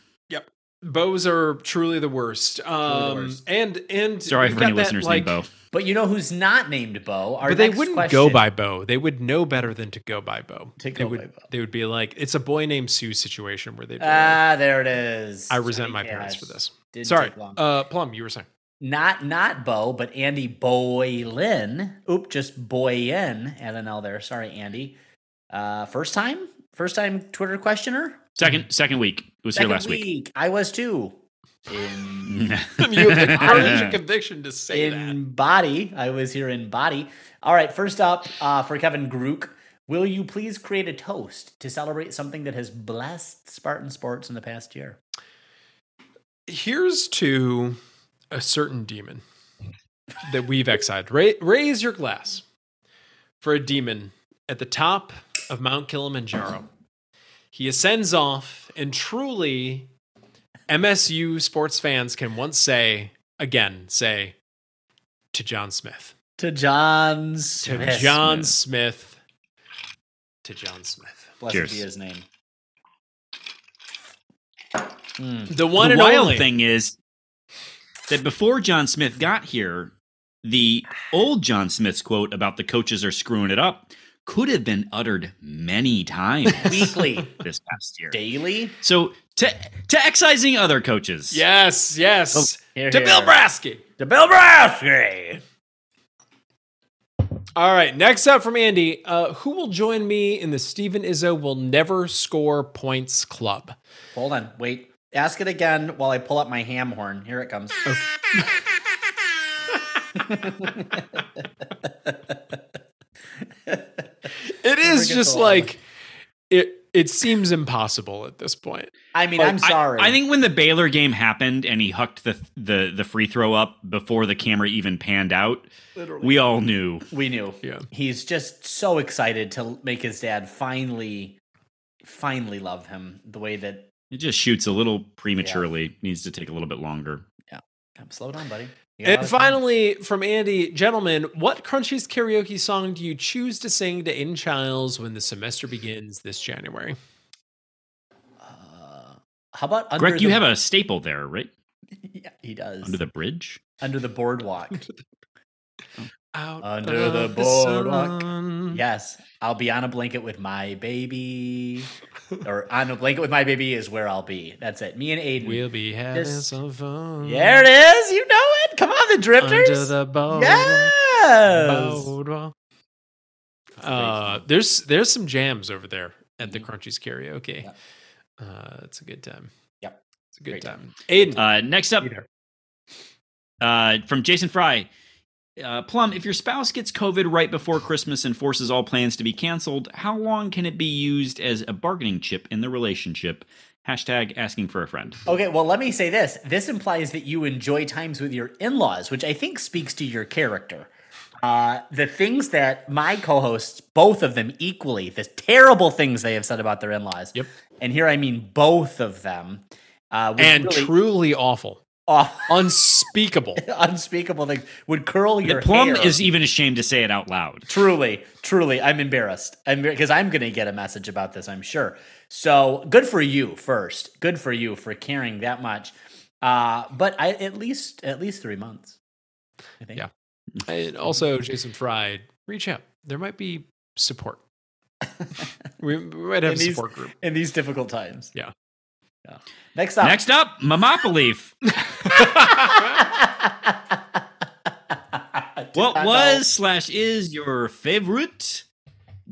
Bows are truly the worst. Um, worst. and and sorry for any that, listeners like, named Bo. But you know who's not named Bo? Our but they next wouldn't question- go by Bo. They would know better than to go by Bo. To they would by Bo. they would be like it's a boy named Sue situation where they. Ah, there it is. I resent Johnny my Cash. parents for this. Didn't Sorry, uh, Plum. You were saying not not Bo, but Andy Boylin. Oop, just Boyin. L there. Sorry, Andy. Uh, first time First time Twitter questioner. Second second week. It was Second here last week. I was too. In you have the courage and conviction to say that. in body. I was here in body. All right, first up uh, for Kevin Grook. Will you please create a toast to celebrate something that has blessed Spartan sports in the past year? Here's to a certain demon that we've exiled. Ra- raise your glass for a demon at the top of Mount Kilimanjaro. He ascends off, and truly, MSU sports fans can once say, again, say, to John Smith. To John Smith. To Smith. John Smith. To John Smith. Blessed Cheers. be his name. Mm. The one the and wild only. thing is that before John Smith got here, the old John Smith's quote about the coaches are screwing it up could have been uttered many times Weekly, this past year. daily. So to to excising other coaches. Yes, yes. Here, to Bill. Brasky. To Bill Brasky. All right, next up from Andy, uh, who will join me in the Steven Izzo will never score points club? Hold on, wait. Ask it again while I pull up my ham horn. Here it comes. It is just like it. It seems impossible at this point. I mean, Oh, I'm sorry. I, think when the Baylor game happened and he hucked the the the free throw up before the camera even panned out, we all knew. we knew. Yeah. He's just so excited to make his dad finally, finally love him the way that. It just shoots a little prematurely. Needs to take a little bit longer. Yeah. Come, slow down, buddy. You got a lot And of time. finally, from Andy, gentlemen, what Crunchy's karaoke song do you choose to sing to In Childs when the semester begins this January? Uh, how about under Greg, you have a staple there, right? Yeah, he does. Under the bridge. under the boardwalk. Out Under the of boardwalk. sun. yes, I'll be on a blanket with my baby, or on a blanket with my baby is where I'll be. That's it. Me and Aiden. We'll be having Just- some fun. there it is. You know it. Come on, the drifters. Under the boat. yes. Boardwalk. Uh, there's there's some jams over there at the Crunchy's karaoke. Yep. Uh, it's a good time. Yep. It's a good Great time. Aiden, Uh, next up, uh, from Jason Fry. Uh, Plum, if your spouse gets COVID right before Christmas and forces all plans to be canceled, how long can it be used as a bargaining chip in the relationship? Hashtag asking for a friend. Okay, well, let me say this. This implies that you enjoy times with your in laws, which I think speaks to your character. Uh, the things that my co hosts, both of them equally, the terrible things they have said about their in laws. Yep. And here I mean both of them. Uh, and really truly awful, off, unspeakable. unspeakable things would curl your The Plum hair. is even ashamed to say it out loud. Truly, truly, I'm embarrassed. I'm because I'm going to get a message about this. I'm sure. So good for you. First, good for you for caring that much. Uh, but I at least at least three months. I think. Yeah. and also, Jason fried reach out. There might be support. we, we might have In a these- support group. In these difficult times. Yeah. Yeah. Next up. Next up, Mamopoleaf. What not was slash is your favorite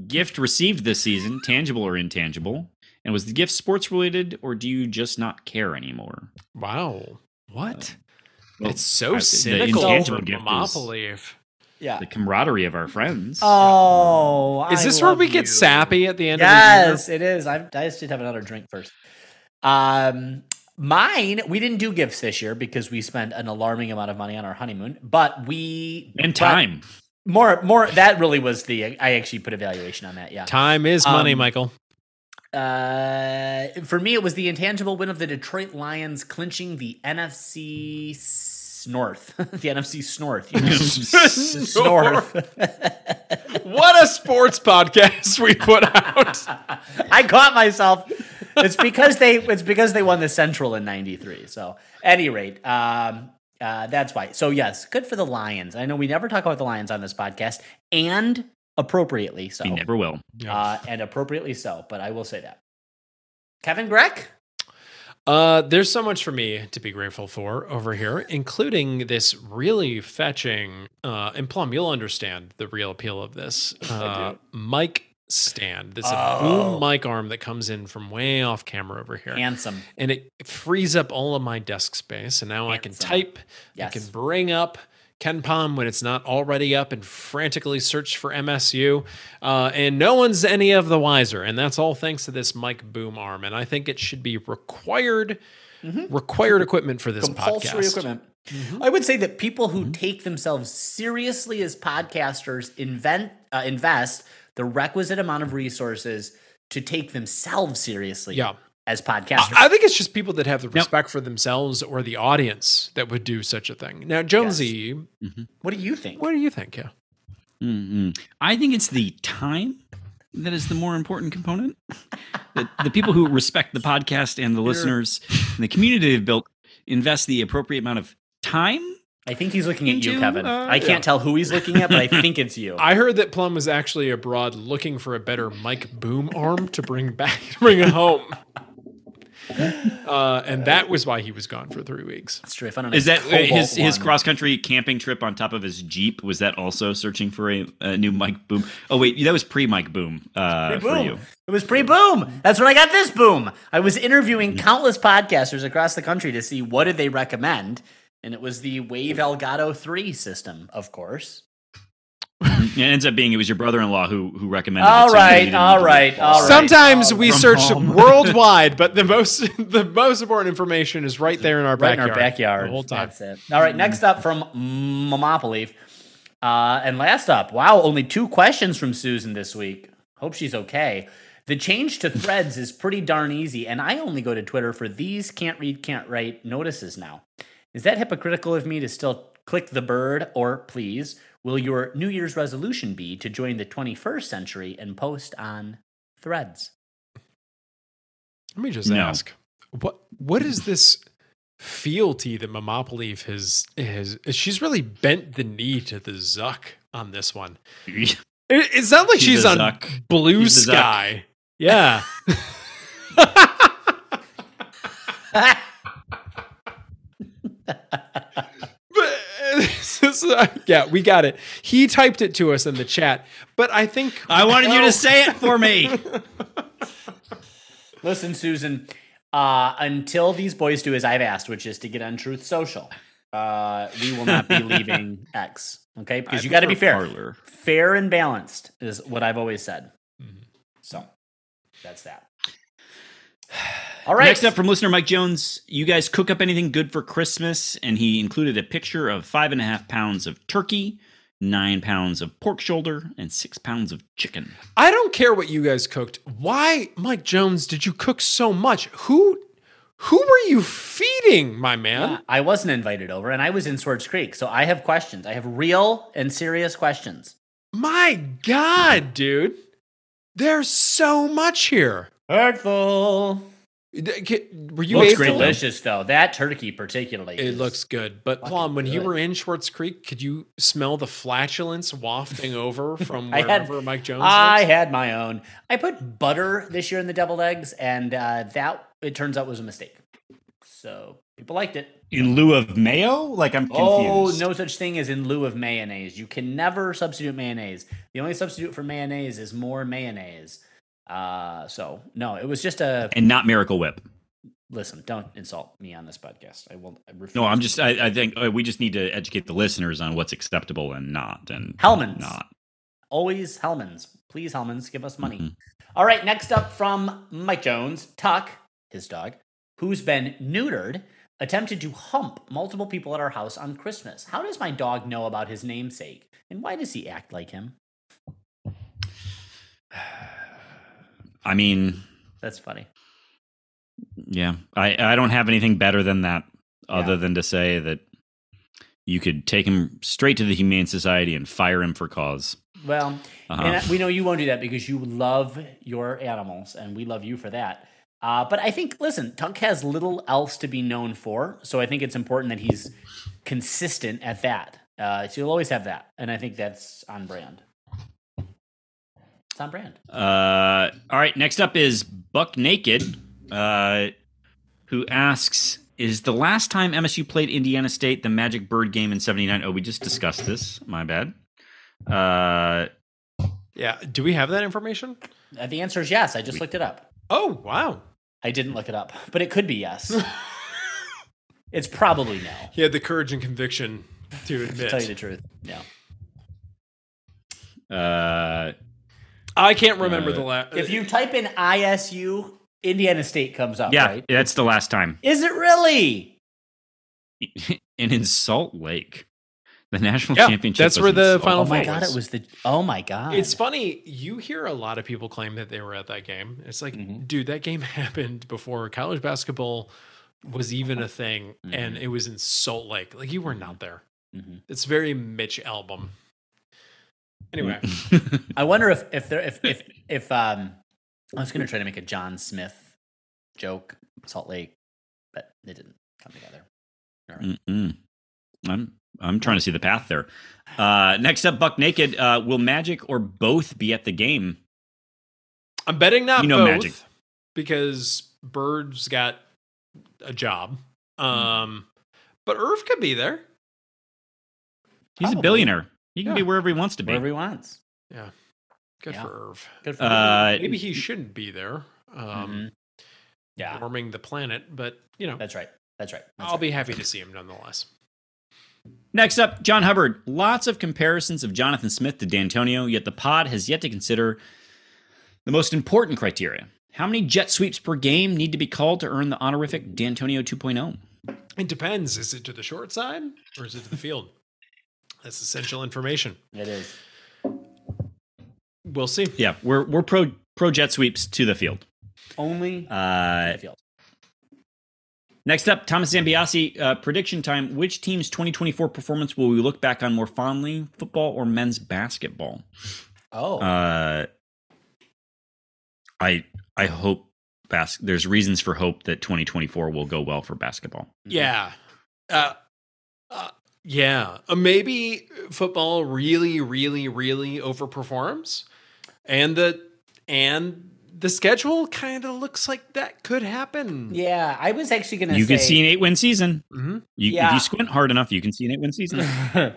gift received this season, tangible or intangible? And was the gift sports related, or do you just not care anymore? wow. What? Uh, well, it's so I- the cynical intangible for gift is- Yeah. The camaraderie of our friends. Oh, Is I this where love we get you. sappy at the end of the year? Yes, it is. I, I just did have another drink first. Um, mine, we didn't do gifts this year because we spent an alarming amount of money on our honeymoon, but we and time. more, more. That really was the. I actually put a valuation on that. Yeah. of the year? Time is money, Um, Michael. Uh, for me, it was the intangible win of the Detroit Lions clinching the NFC s- North, the NFC Snorth, you know? Snorth. what a sports podcast we put out. I caught myself. It's because they it's because they won the Central in '93. So, at any rate, um, uh, that's why. So, yes, good for the Lions. I know we never talk about the Lions on this podcast, and appropriately so, We never will. uh, and appropriately so. But I will say that. Kevin Greck. Uh, there's so much for me to be grateful for over here, including this really fetching, uh, and Plum, you'll understand the real appeal of this. Uh, Mike stand. This Oh. boom mic arm that comes in from way off camera over here. Handsome. and it frees up all of my desk space. And now I can type, Yes. I can bring up KenPom when it's not already up and frantically search for MSU. Uh, and no one's any of the wiser. And that's all thanks to this mic boom arm. And I think it should be required. Required equipment for this Mm-hmm. compulsory podcast. equipment. I would say that people who take themselves seriously as podcasters invent uh, invest the requisite amount of resources to take themselves seriously Yeah. as podcasters. I think it's just people that have the respect for themselves or the audience that would do such a thing. Now, Jonesy, mm-hmm. what do you think? what do you think? Yeah. Mm-mm. I think it's the time that is the more important component. the, the people who respect the podcast and the listeners and the community they've built invest the appropriate amount of time. I think he's looking at you, Into, Kevin. uh, I can't tell who he's looking at, but I think it's you. I heard that Plum was actually abroad looking for a better mic boom arm to bring back, to bring it home. Uh, and that was why he was gone for three weeks. That's true. I found a Is that uh, his Cobalt his cross country camping trip on top of his Jeep? Was that also searching for a, a new mic boom? Oh wait, that was pre mic boom uh, for you. It was pre boom. That's when I got this boom. I was interviewing countless podcasters across the country to see what did they recommend, and it was the Wave Elgato 3 system, of course. It ends up being it was your brother in law who who recommended. All it, so you right, didn't all need to- right, all right. Sometimes we search home. worldwide, but the most the most important information is right there in our right backyard. in our backyard. The whole time. That's it. All right, next up from Mamopoly. Uh, and last up, wow, only two questions from Susan this week. Hope she's okay. The change to threads is pretty darn easy, and I only go to Twitter for these can't read, can't write notices now. Is that hypocritical of me to still click the bird, or please, will your New Year's resolution be to join the 21st century and post on threads? Let me just No. ask what what is this fealty that Mamopoly has has she's really bent the knee to the Zuck on this one. It, it's not like She's she's, on Zuck. blue He's the Zuck. sky. Yeah. But, this is, uh, yeah, we got it. He typed it to us in the chat, but I think I wanted you to say it for me. Listen, Susan, uh, until these boys do as I've asked, which is to get on Truth Social, uh, we will not be leaving X. Okay, because I you got to be fair. Parler. Fair and balanced is what I've always said. Mhm. So that's that. All right. Next up from listener Mike Jones, you guys cook up anything good for Christmas? And he included a picture of five and a half pounds of turkey, nine pounds of pork shoulder, and six pounds of chicken. I don't care what you guys cooked. Why, Mike Jones, did you cook so much? Who who were you feeding, my man? Uh, I wasn't invited over, and I was in Swartz Creek, so I have questions. I have real and serious questions. My God, dude. There's so much here. Hurtful. Were you Looks able great, though. delicious though. That turkey, particularly. It looks good. But Plum, when you were in Swartz Creek, could you smell the flatulence wafting over from I had- wherever Mike Jones I lives? had my own. I put butter this year in the deviled eggs, and uh, that it turns out was a mistake. So people liked it. In lieu of mayo? Like I'm confused. Oh, no such thing as in lieu of mayonnaise. You can never substitute mayonnaise. The only substitute for mayonnaise is more mayonnaise. Uh, so no, it was just a And not Miracle Whip. listen. Don't insult me on this podcast. I will. I No, I'm just. I, I think uh, we just need to educate the listeners on what's acceptable and not, and Hellmann's. not. always Hellmann's. Please, Hellmann's, give us money. Mhm. All right, next up from Mike Jones, Tuck, his dog, who's been neutered, attempted to hump multiple people at our house on Christmas. How does my dog know about his namesake? And why does he act like him? I mean, That's funny. yeah, I I don't have anything better than that, other Yeah. than to say that you could take him straight to the Humane Society and fire him for cause. Well, Uh-huh. and we know you won't do that because you love your animals, and we love you for that. Uh, but I think, listen, Tuck has little else to be known for, so I think it's important that he's consistent at that. Uh, so you'll always have that, and I think that's on brand. It's on brand. Uh, all right. Next up is Buck Naked, uh, who asks, "Is the last time MSU played Indiana State the Magic Bird game in '79?" Oh, we just discussed this. My bad. Uh, Yeah. Do we have that information? Uh, the answer is yes. I just looked it up. Oh, wow. I didn't look it up, but it could be yes. it's probably no. He had the courage and conviction to admit. To tell you the truth, yeah. Uh, I can't remember Uh, the last. If you type in ISU, Indiana State comes up, yeah, right? that's the last time. Is it really? and in Salt Lake, the national Yeah, championship. that's was where the Salt Final Oh my god, was. it was the. Oh my god, It's funny. You hear a lot of people claim that they were at that game. It's like, Mhm. dude, that game happened before college basketball was even a thing, and it was in Salt Lake. Like you were not there. Mhm. It's very Mitch Albom. Anyway, I wonder if if there if if if um I was gonna try to make a John Smith joke, Salt Lake, but it didn't come together. All right. I'm I'm trying to see the path there. Uh, next up, Buck Naked. Uh, will Magic or both be at the game? I'm betting not You know both Magic. because Bird's got a job. Hmm. Um, but Irv could be there. He's Probably. a billionaire. He can Yeah. be wherever he wants to be. Wherever he wants. Yeah, good Yeah. for Irv. Good for Uh, Maybe he shouldn't be there. him. Um, Mhm. Yeah, warming the planet, but you know, that's right. That's right. That's I'll right. be happy to see him nonetheless. Next up, John Hubbard. Lots of comparisons of Jonathan Smith to Dantonio, yet the pod has yet to consider the most important criteria. How many jet sweeps per game need to be called to earn the honorific Dantonio oh? 2.0? It depends. Is it to the short side or is it to the field? That's essential information. It is. We'll see. Yeah, we're we're pro pro jet sweeps to the field. Only Uh, the field. next up, Thomas Zambiasi. Uh, prediction time. Which team's 2024 performance will we look back on more fondly, football or men's basketball? Oh, Uh, I I hope bas- there's reasons for hope that 2024 will go well for basketball. Yeah. Uh, yeah. Uh, maybe football really, really, really overperforms, and the and the schedule kind of looks like that could happen. yeah. I was actually gonna. You say, could see an eight win season. hmm You, If Yeah. you squint hard enough, you can see an eight win season.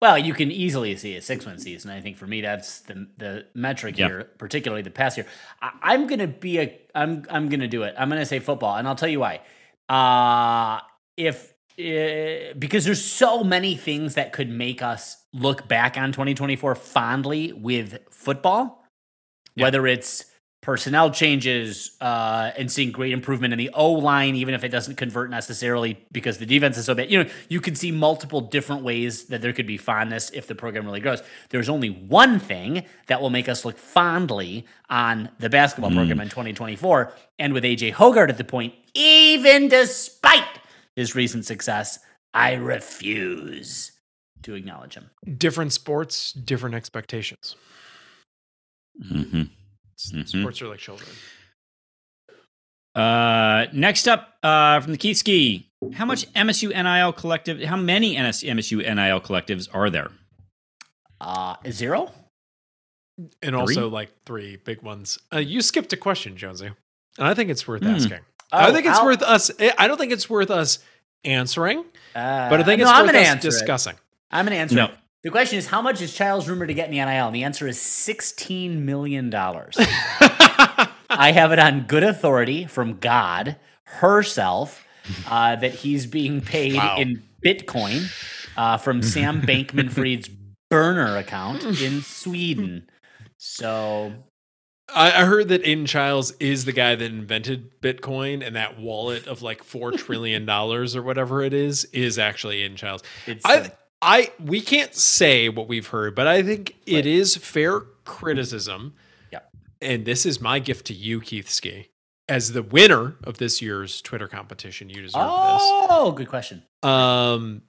well, you can easily see a six-win season. I think for me, that's the the metric Yeah. here, particularly the past year. I, I'm gonna be a. I'm I'm gonna do it. I'm gonna say football, and I'll tell you why. Uh if uh, because there's so many things that could make us look back on 2024 fondly with football, whether it's personnel changes uh, and seeing great improvement in the O line, even if it doesn't convert necessarily because the defense is so bad. You know, you can see multiple different ways that there could be fondness if the program really grows. There's only one thing that will make us look fondly on the basketball program in 2024, and with AJ Hoggard at the point, even despite his recent success, I refuse to acknowledge him. Different sports, different expectations. hmm S- Mhm. Sports are like children. Uh, next up uh, from the Keith Ski, how much MSU NIL collective? How many NS, MSU NIL collectives are there? Uh, zero? And also like three big ones. Uh, you skipped a question, Jonesy. And I think it's worth Hmm. asking. I Oh, think it's I'll- worth us. I don't think it's worth us answering, Uh, but I think no, it's I'm worth us answer it. discussing. I'm going to answer. No. it. The question is, how much is Childs rumored to get in the NIL? And the answer is $16 million. I have it on good authority from God herself uh, that he's being paid Wow. in Bitcoin uh, from Sam Bankman Fried's burner account in Sweden. So, I, I heard that Aiden Childs is the guy that invented Bitcoin and that wallet of like four trillion dollars or whatever it is is actually Aiden Childs. it's. I I we can't say what we've heard, but I think it Right. is fair criticism. Yep. And this is my gift to you, Keith Ski. As the winner of this year's Twitter competition, you deserve this. oh, good question. Um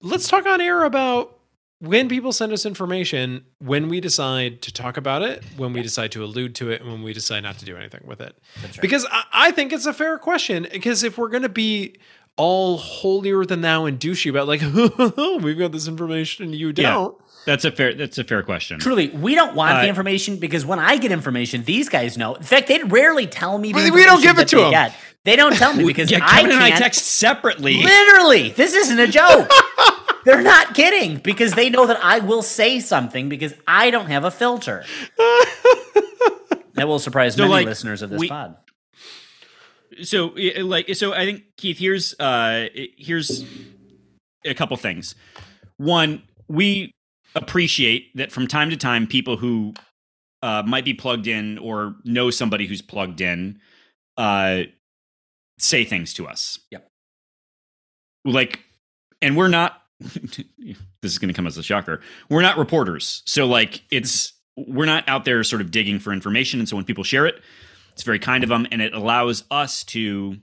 let's talk on air about when people send us information, when we decide to talk about it, when we decide to allude to it, and when we decide not to do anything with it. Right. Because I, I think it's a fair question. Because if we're going to be all holier than thou and douchey about like we've got this information and you don't, That's a fair. That's a fair question. Truly, we don't want Uh, the information because when I get information, these guys know. In fact, they rarely tell me. The We- we don't give it to them. get. They don't tell me because yeah, I Kevin and I can't. text separately. Literally, this isn't a joke. They're not kidding because they know that I will say something because I don't have a filter. that will surprise So, many like, listeners of this we- pod. so i- like so i think keith here's uh here's a couple things one we appreciate that from time to time people who uh might be plugged in or know somebody who's plugged in uh say things to us Yep. like and we're not this is going to come as a shocker we're not reporters so like it's we're not out there sort of digging for information and so when people share it it's very kind of them and it allows us to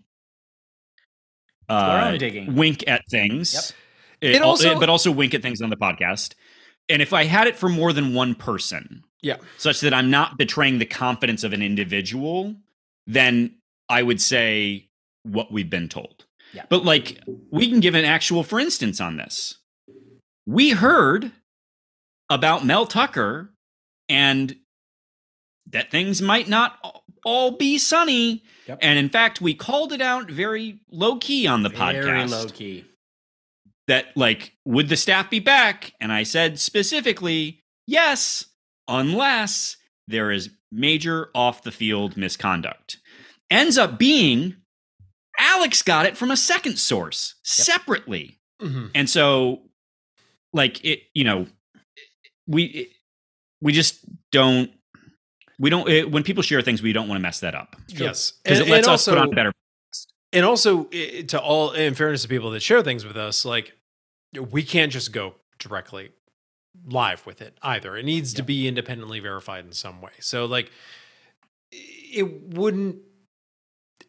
our uh, own digging. wink at things Yep. It It al- also- but also wink at things on the podcast and if i had it for more than one person Yeah. such that i'm not betraying the confidence of an individual then i would say what we've been told Yeah. but like we can give an actual for instance on this we heard about mel tucker and that things might not all be sunny Yep. and in fact we called it out very low key on the podcast. Very podcast low key. that like would the staff be back and i said specifically yes unless there is major off the field misconduct ends up being alex got it from a second source separately. Mhm. and so like it you know we it- we just don't we don't it, when people share things we don't want to mess that up. Yes. because it And- lets and us put on also- a better and also i- to all in fairness to people that share things with us like we can't just go directly live with it either. It needs to be independently verified in some way. So like it wouldn't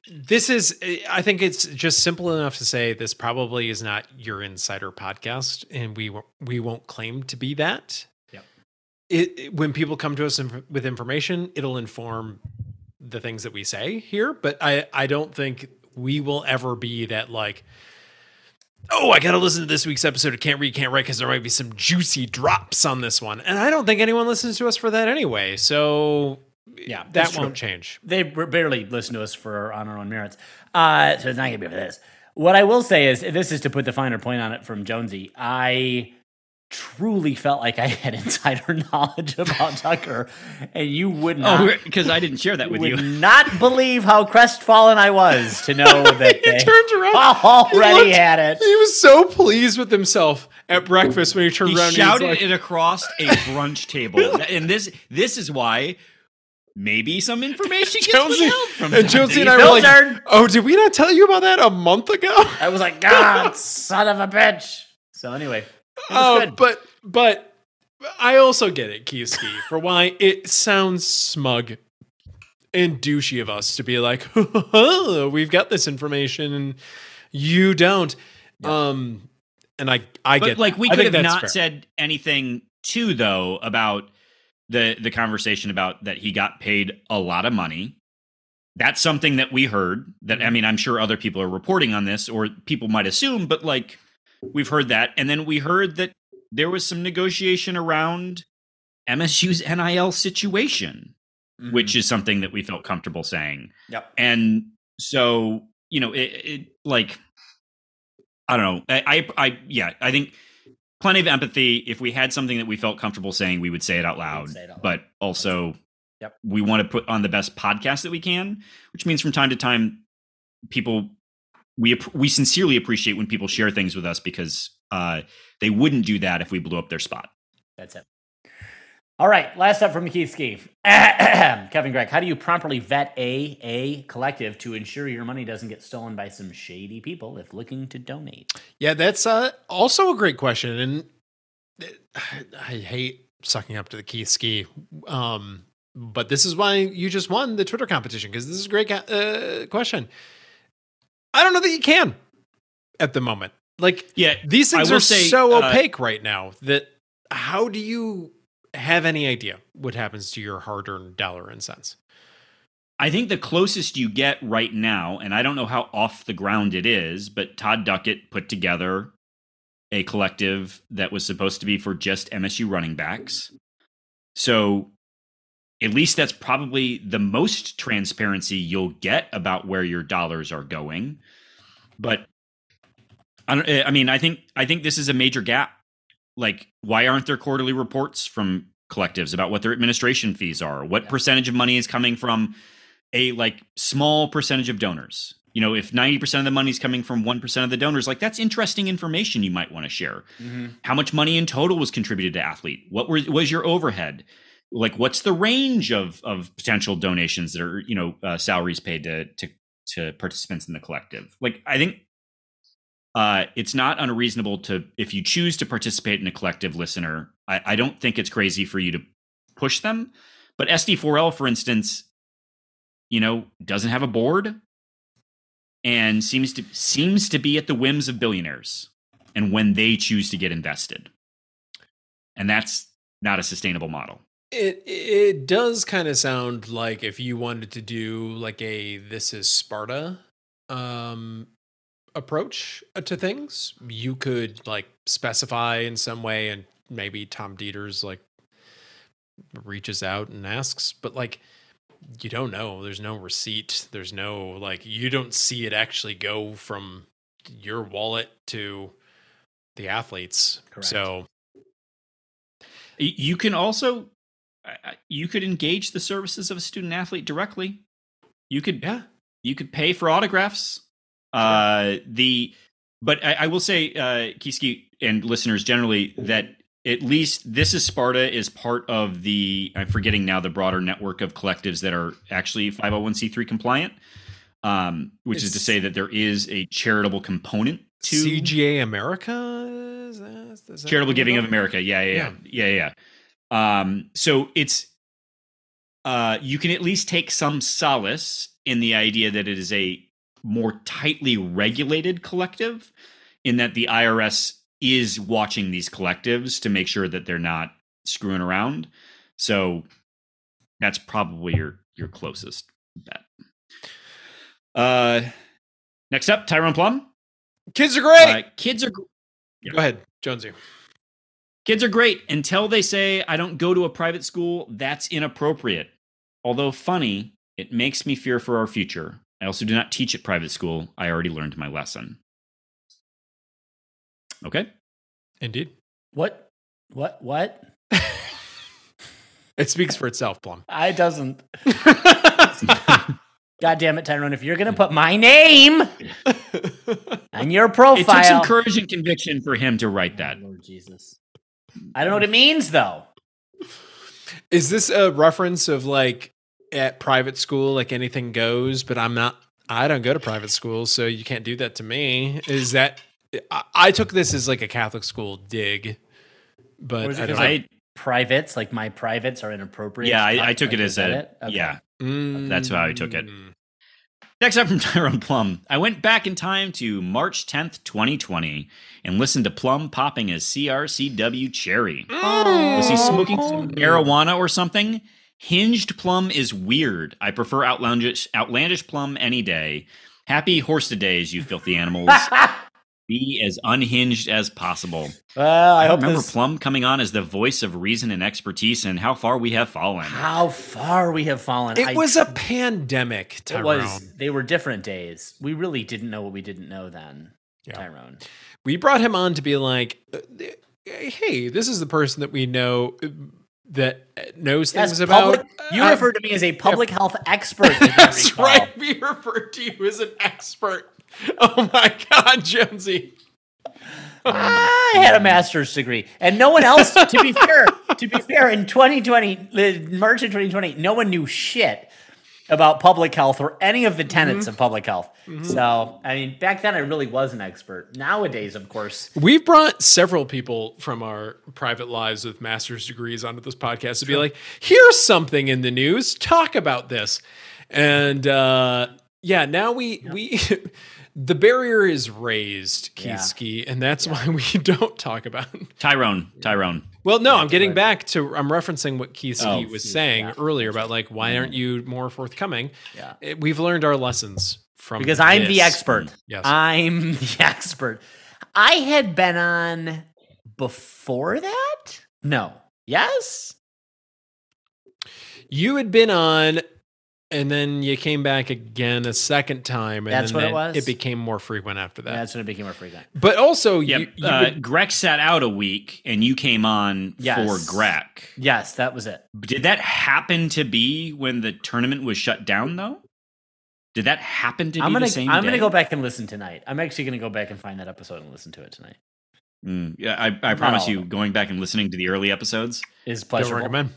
this is eh, i think it's just simple enough to say this probably is not your insider podcast and we won't- we won't claim to be that. Yep. it, it- when people come to us inf- with information it'll inform the things that we say here but i i don't think we will ever be that like oh i gotta listen to this week's episode. Of can't read can't write because there might be some juicy drops on this one. And i don't think anyone listens to us for that anyway so Yeah, that that's won't change They barely listen to us for on our own merits. Uh, so it's not going to be for this. What I will say is, this is to put the finer point on it from Jonesy. I truly felt like I had insider knowledge about Tucker, and you would not. oh because i didn't share that with would you not believe how crestfallen I was to know that he they turned around already He looked- had it. he was so pleased with himself at breakfast when he turned he around shouted and he's like, it across a brunch table and this this is why maybe some information gets Jonesy, withheld from and that. Jonesy and I were like, filtered. "Oh, did we not tell you about that a month ago?" I was like, God, son of a bitch. So anyway, it was Oh, good. but but I also get it, Kieski, for why it sounds smug and douchey of us to be like, "We've got this information and you don't." Um, and I I but get like we that. I could have not fair. said anything too though about the the conversation about that he got paid a lot of money that's something that we heard that Mm-hmm. i mean i'm sure other people are reporting on this or people might assume but like we've heard that and then we heard that there was some negotiation around msu's nil situation Mhm. which is something that we felt comfortable saying Yep. and so you know it, it like i don't know I, I i yeah i think plenty of empathy if we had something that we felt comfortable saying we would say it out loud it out loud. but also Yep. we want to put on the best podcast that we can which means from time to time people we we sincerely appreciate when people share things with us because uh they wouldn't do that if we blew up their spot That's it. All right, last up from Keith Ski. Kevin Gregg, how do you properly vet a a collective to ensure your money doesn't get stolen by some shady people if looking to donate? Yeah, that's uh, also a great question, and I hate sucking up to the Keith Ski. Um, but this is why you just won the Twitter competition because this is a great ca- uh, question. I don't know that you can at the moment. Like yeah these things are say, so uh, opaque right now that how do you have any idea what happens to your hard-earned dollar and cents? I think the closest you get right now, and I don't know how off the ground it is, but Todd Duckett put together a collective that was supposed to be for just MSU running backs. So at least that's probably the most transparency you'll get about where your dollars are going. But I, don't, eh, I mean, I think I think this is a major gap. Like, why aren't there quarterly reports from collectives about what their administration fees are? What Yeah. percentage of money is coming from a like small percentage of donors? You know, if ninety percent of the money is coming from one percent of the donors, like that's interesting information you might want to share. How much money in total was contributed to athlete? What was was your overhead? Like, what's the range of of potential donations that are you know uh, salaries paid to to to participants in the collective? Like, I think uh, it's not unreasonable to if you choose to participate in a collective listener. I, I don't think it's crazy for you to push them, but SD4L, for instance, you know, doesn't have a board and seems to seems to be at the whims of billionaires and when they choose to get invested. And that's not a sustainable model. It it does kind of sound like if you wanted to do like a this is Sparta um approach uh, to things, you could like specify in some way and maybe Tom Dieters like reaches out and asks, but like you don't know. There's no receipt. There's no like you don't see it actually go from your wallet to the athletes. Correct. So You can also I- I- you could engage the services of a student athlete directly. You could yeah. you could pay for autographs. Uh, the but I, I will say, uh, Kiski and listeners generally that at least this is Sparta is part of the I'm forgetting now the broader network of collectives that are actually 501c3 compliant. Um, which is to say that there is a charitable component to CGA America is that, is that charitable giving of America. Yeah, yeah, yeah, yeah, yeah. Um, so it's uh, you can at least take some solace in the idea that it is a more tightly regulated collective, in that the IRS is watching these collectives to make sure that they're not screwing around. So that's probably your your closest bet. Uh, next up, Tyrone Plum. Kids are great. Uh, kids are Go ahead, Jonesy. Kids are great until they say, I don't go to a private school. That's inappropriate. Although funny, it makes me fear for our future. I also do not teach at private school. I already learned my lesson. Okay. Indeed. What? What? What? It speaks for itself, Plum. I doesn't. God damn it, Tyrone! If you're gonna put my name on your profile, It took some courage and conviction for him to write that. Oh, Lord Jesus. I don't know what it means though. Is this a reference of like at private school, like anything goes, but I'm not, I don't go to private school, so you can't do that to me? Is that, I, I took this as like a Catholic school dig, but Was I don't 'cause, know. I, Privates, like my privates, are inappropriate. yeah, I, I took it like, as a, it? Okay. yeah. That's how I took it. Mm. Next up from Tyrone Plum, I went back in time to March 10th, 2020, and listened to Plum popping as CRCW Cherry. Was he smoking some marijuana or something? Hinged Plum is weird. I prefer outlandish, outlandish Plum any day. Happy horse to days, you filthy animals. Be as unhinged as possible. Well, I I hope remember this, Plum coming on as the voice of reason and expertise, and how far we have fallen. how far we have fallen. It I was a tr- pandemic, It was. They were different days. We really didn't know what we didn't know then, Yeah. Tyrone. we brought him on to be like, uh, hey, this is the person that we know uh, that knows Yes, things about. you uh, refer to me as a public health expert. That's right. We refer to you as an expert. Oh my God, Jonesy. I had a master's degree, and no one else. to be fair, to be fair, in 2020, uh, March of 2020, no one knew shit about public health or any of the tenets Mm-hmm. of public health. So, I mean, back then I really was an expert. Nowadays, of course, We've brought several people from our private lives with master's degrees onto this podcast to be like, here's something in the news. Talk about this. And uh, yeah, now we we the barrier is raised, Yeah. Kieski, and that's why we don't talk about. Tyrone, Tyrone. Well, no, I'm getting back to I'm referencing what Kieski Oh, was saying yeah. earlier about like why aren't you more forthcoming? yeah. Eh, We've learned our lessons from Because I'm the expert. Yes. I'm the expert. I had been on before that? No. Yes? You had been on and then you came back again a second time, and That's then what it was? It became more frequent after that. That's when it became more frequent. but also, Yep. you, you uh, would- Greg sat out a week, and you came on Yes. for Greg. Yes, that was it. Did that happen to be when the tournament was shut down, though? Did that happen to be I'm gonna the same I'm gonna go back and listen tonight. I'm actually gonna go back and find that episode and listen to it tonight. Mm, yeah, I, I promise you, going back and listening to the early episodes. Is don't pleasurable. recommend.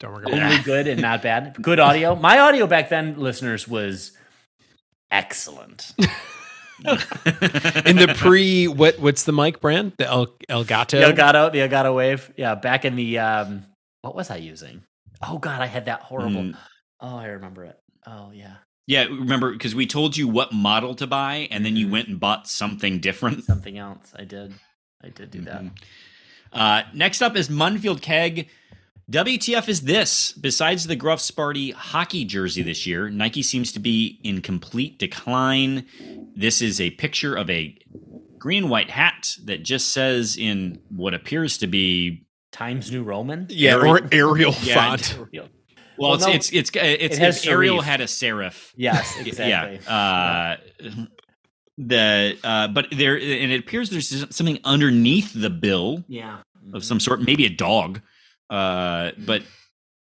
Don't recommend. Only good and not bad. Good audio. My audio back then, listeners, was excellent. In the pre, what what's the mic brand? The El Elgato. The Elgato, the Elgato Wave. Yeah, back in the um, what was I using? Oh God, I had that horrible. Mm. Oh, I remember it. Oh yeah, Yeah, remember because we told you what model to buy, and then Mm-hmm. you went and bought something different. something else. I did. I did do that. Mhm. Uh, next up is Munfield Keg. WTF is this? Besides the Gruff Sparty hockey jersey this year, Nike seems to be in complete decline. This is a picture of a green and white hat that just says in what appears to be Times New Roman. Yeah, Arial- or Arial Yeah, font. Real. well, Well, it's, no, it's it's it's it Arial serif. had a serif. Yes, exactly. Yeah. Uh, the uh, but there and it appears there's something underneath the bill Yeah. of some sort, maybe a dog. Uh, but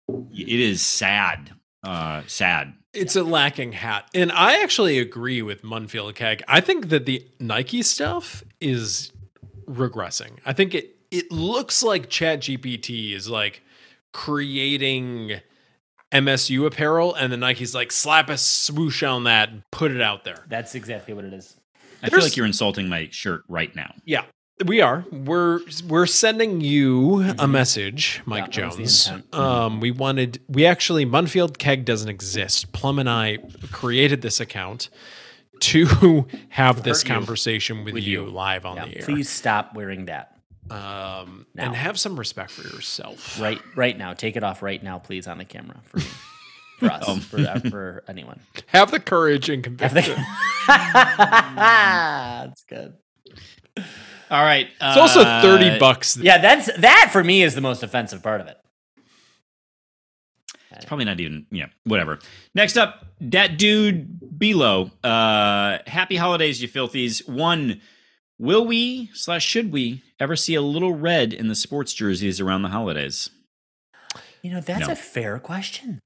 it is sad. Uh, sad. It's a lacking hat. And I actually agree with Munfield Keg. I think that the Nike stuff is regressing. I think it it looks like ChatGPT is like creating MSU apparel and then Nike's like slap a swoosh on that and put it out there. That's exactly what it is. I feel like you're insulting my shirt right now. Yeah. We are. We're we're sending you a message, Mike Yeah, that was the Jones. intent. Um, we wanted we actually Munfield Keg doesn't exist. Plum and I created this account to have this you. conversation with, you, live on the air. please stop wearing that Um, and have some respect for yourself. right right now. Take it off right now, please, on the camera for me, for us, Um. for, uh, for anyone. Have the courage and conviction. That's good. All right. It's also uh, thirty bucks. Yeah, that's that for me is the most offensive part of it. It's probably not even. Yeah. Whatever. Next up, that dude below. Uh, happy holidays, you filthies. One. Will we slash should we ever see a little red in the sports jerseys around the holidays? You know, that's No. a fair question.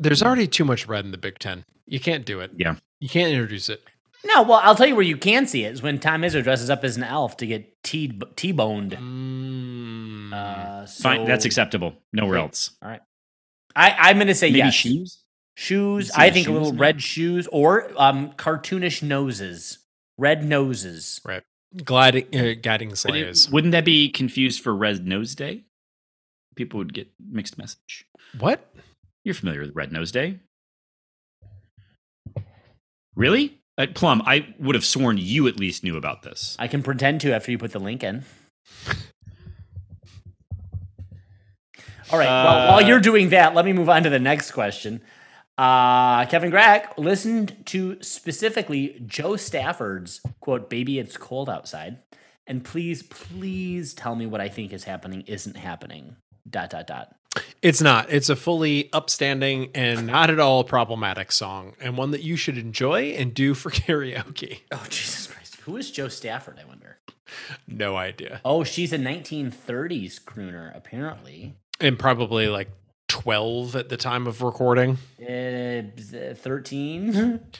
There's already too much red in the Big Ten. You can't do it. Yeah. You can't introduce it. No, well, I'll tell you where you can see it is when Tom Izzo dresses up as an elf to get T T-boned. Mm. Uh, so Fine. That's acceptable. Nowhere else. I, I'm going to say Maybe yes. shoes. Shoes. I the think a shoes little now? red shoes or um, cartoonish noses, red noses. right. Gliding, uh, guiding But it- sleighs. wouldn't that be confused for Red Nose Day? People would get mixed message. What? You're familiar with Red Nose Day? Really? Uh, Plum, I would have sworn you at least knew about this. I can pretend to after you put the link in. All right. well, Uh, while you're doing that, let me move on to the next question. Uh, Kevin Grack listened to specifically Jo Stafford's quote, "Baby, it's cold outside," and please, please tell me what I think is happening isn't happening. Dot dot dot. It's not. It's a fully upstanding and not at all problematic song, and one that you should enjoy and do for karaoke. Oh Jesus Christ! Who is Jo Stafford? I wonder. No idea. Oh, she's a 1930s crooner, apparently. And probably like 12 at the time of recording. Uh, 13.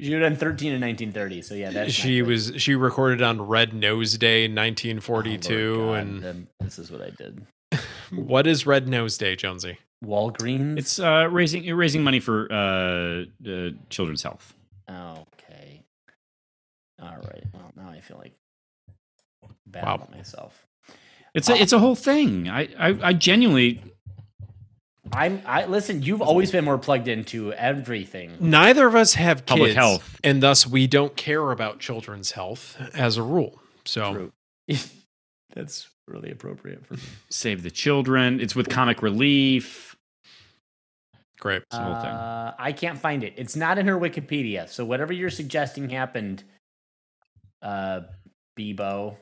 She would have done 13 in 1930. So yeah, that's she was she recorded on Red Nose Day in Oh, 1942 Lord and this is what I did. What is Red Nose Day, Jonesy? Walgreens. It's uh, raising you're raising money for uh, uh, children's health. okay. All right. Well, now I feel like bad Wow. about myself. It's a it's a whole thing. I I, I genuinely I'm. I listen. You've always been more plugged into everything. Neither of us have Public kids, health. and thus we don't care about children's health as a rule. So True. That's really appropriate for me. save the children. It's with comic relief. great. the whole thing. Uh, I can't find it. It's not in her Wikipedia. So whatever you're suggesting happened, uh, Bebo,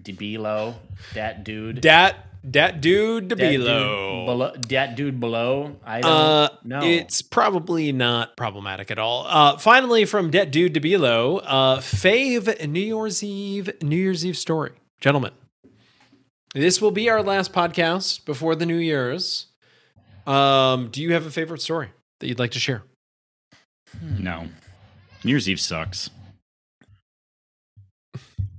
DeBelo, that dude. Dat Dat dude that dude DeBilo. below, that dude below. I don't Uh, know. It's probably not problematic at all. Uh, finally, from Det Dude DeBilo, uh, fave New Year's Eve, New Year's Eve story. Gentlemen, this will be our last podcast before the New Year's. Um, do you have a favorite story that you'd like to share? No. New Year's Eve sucks.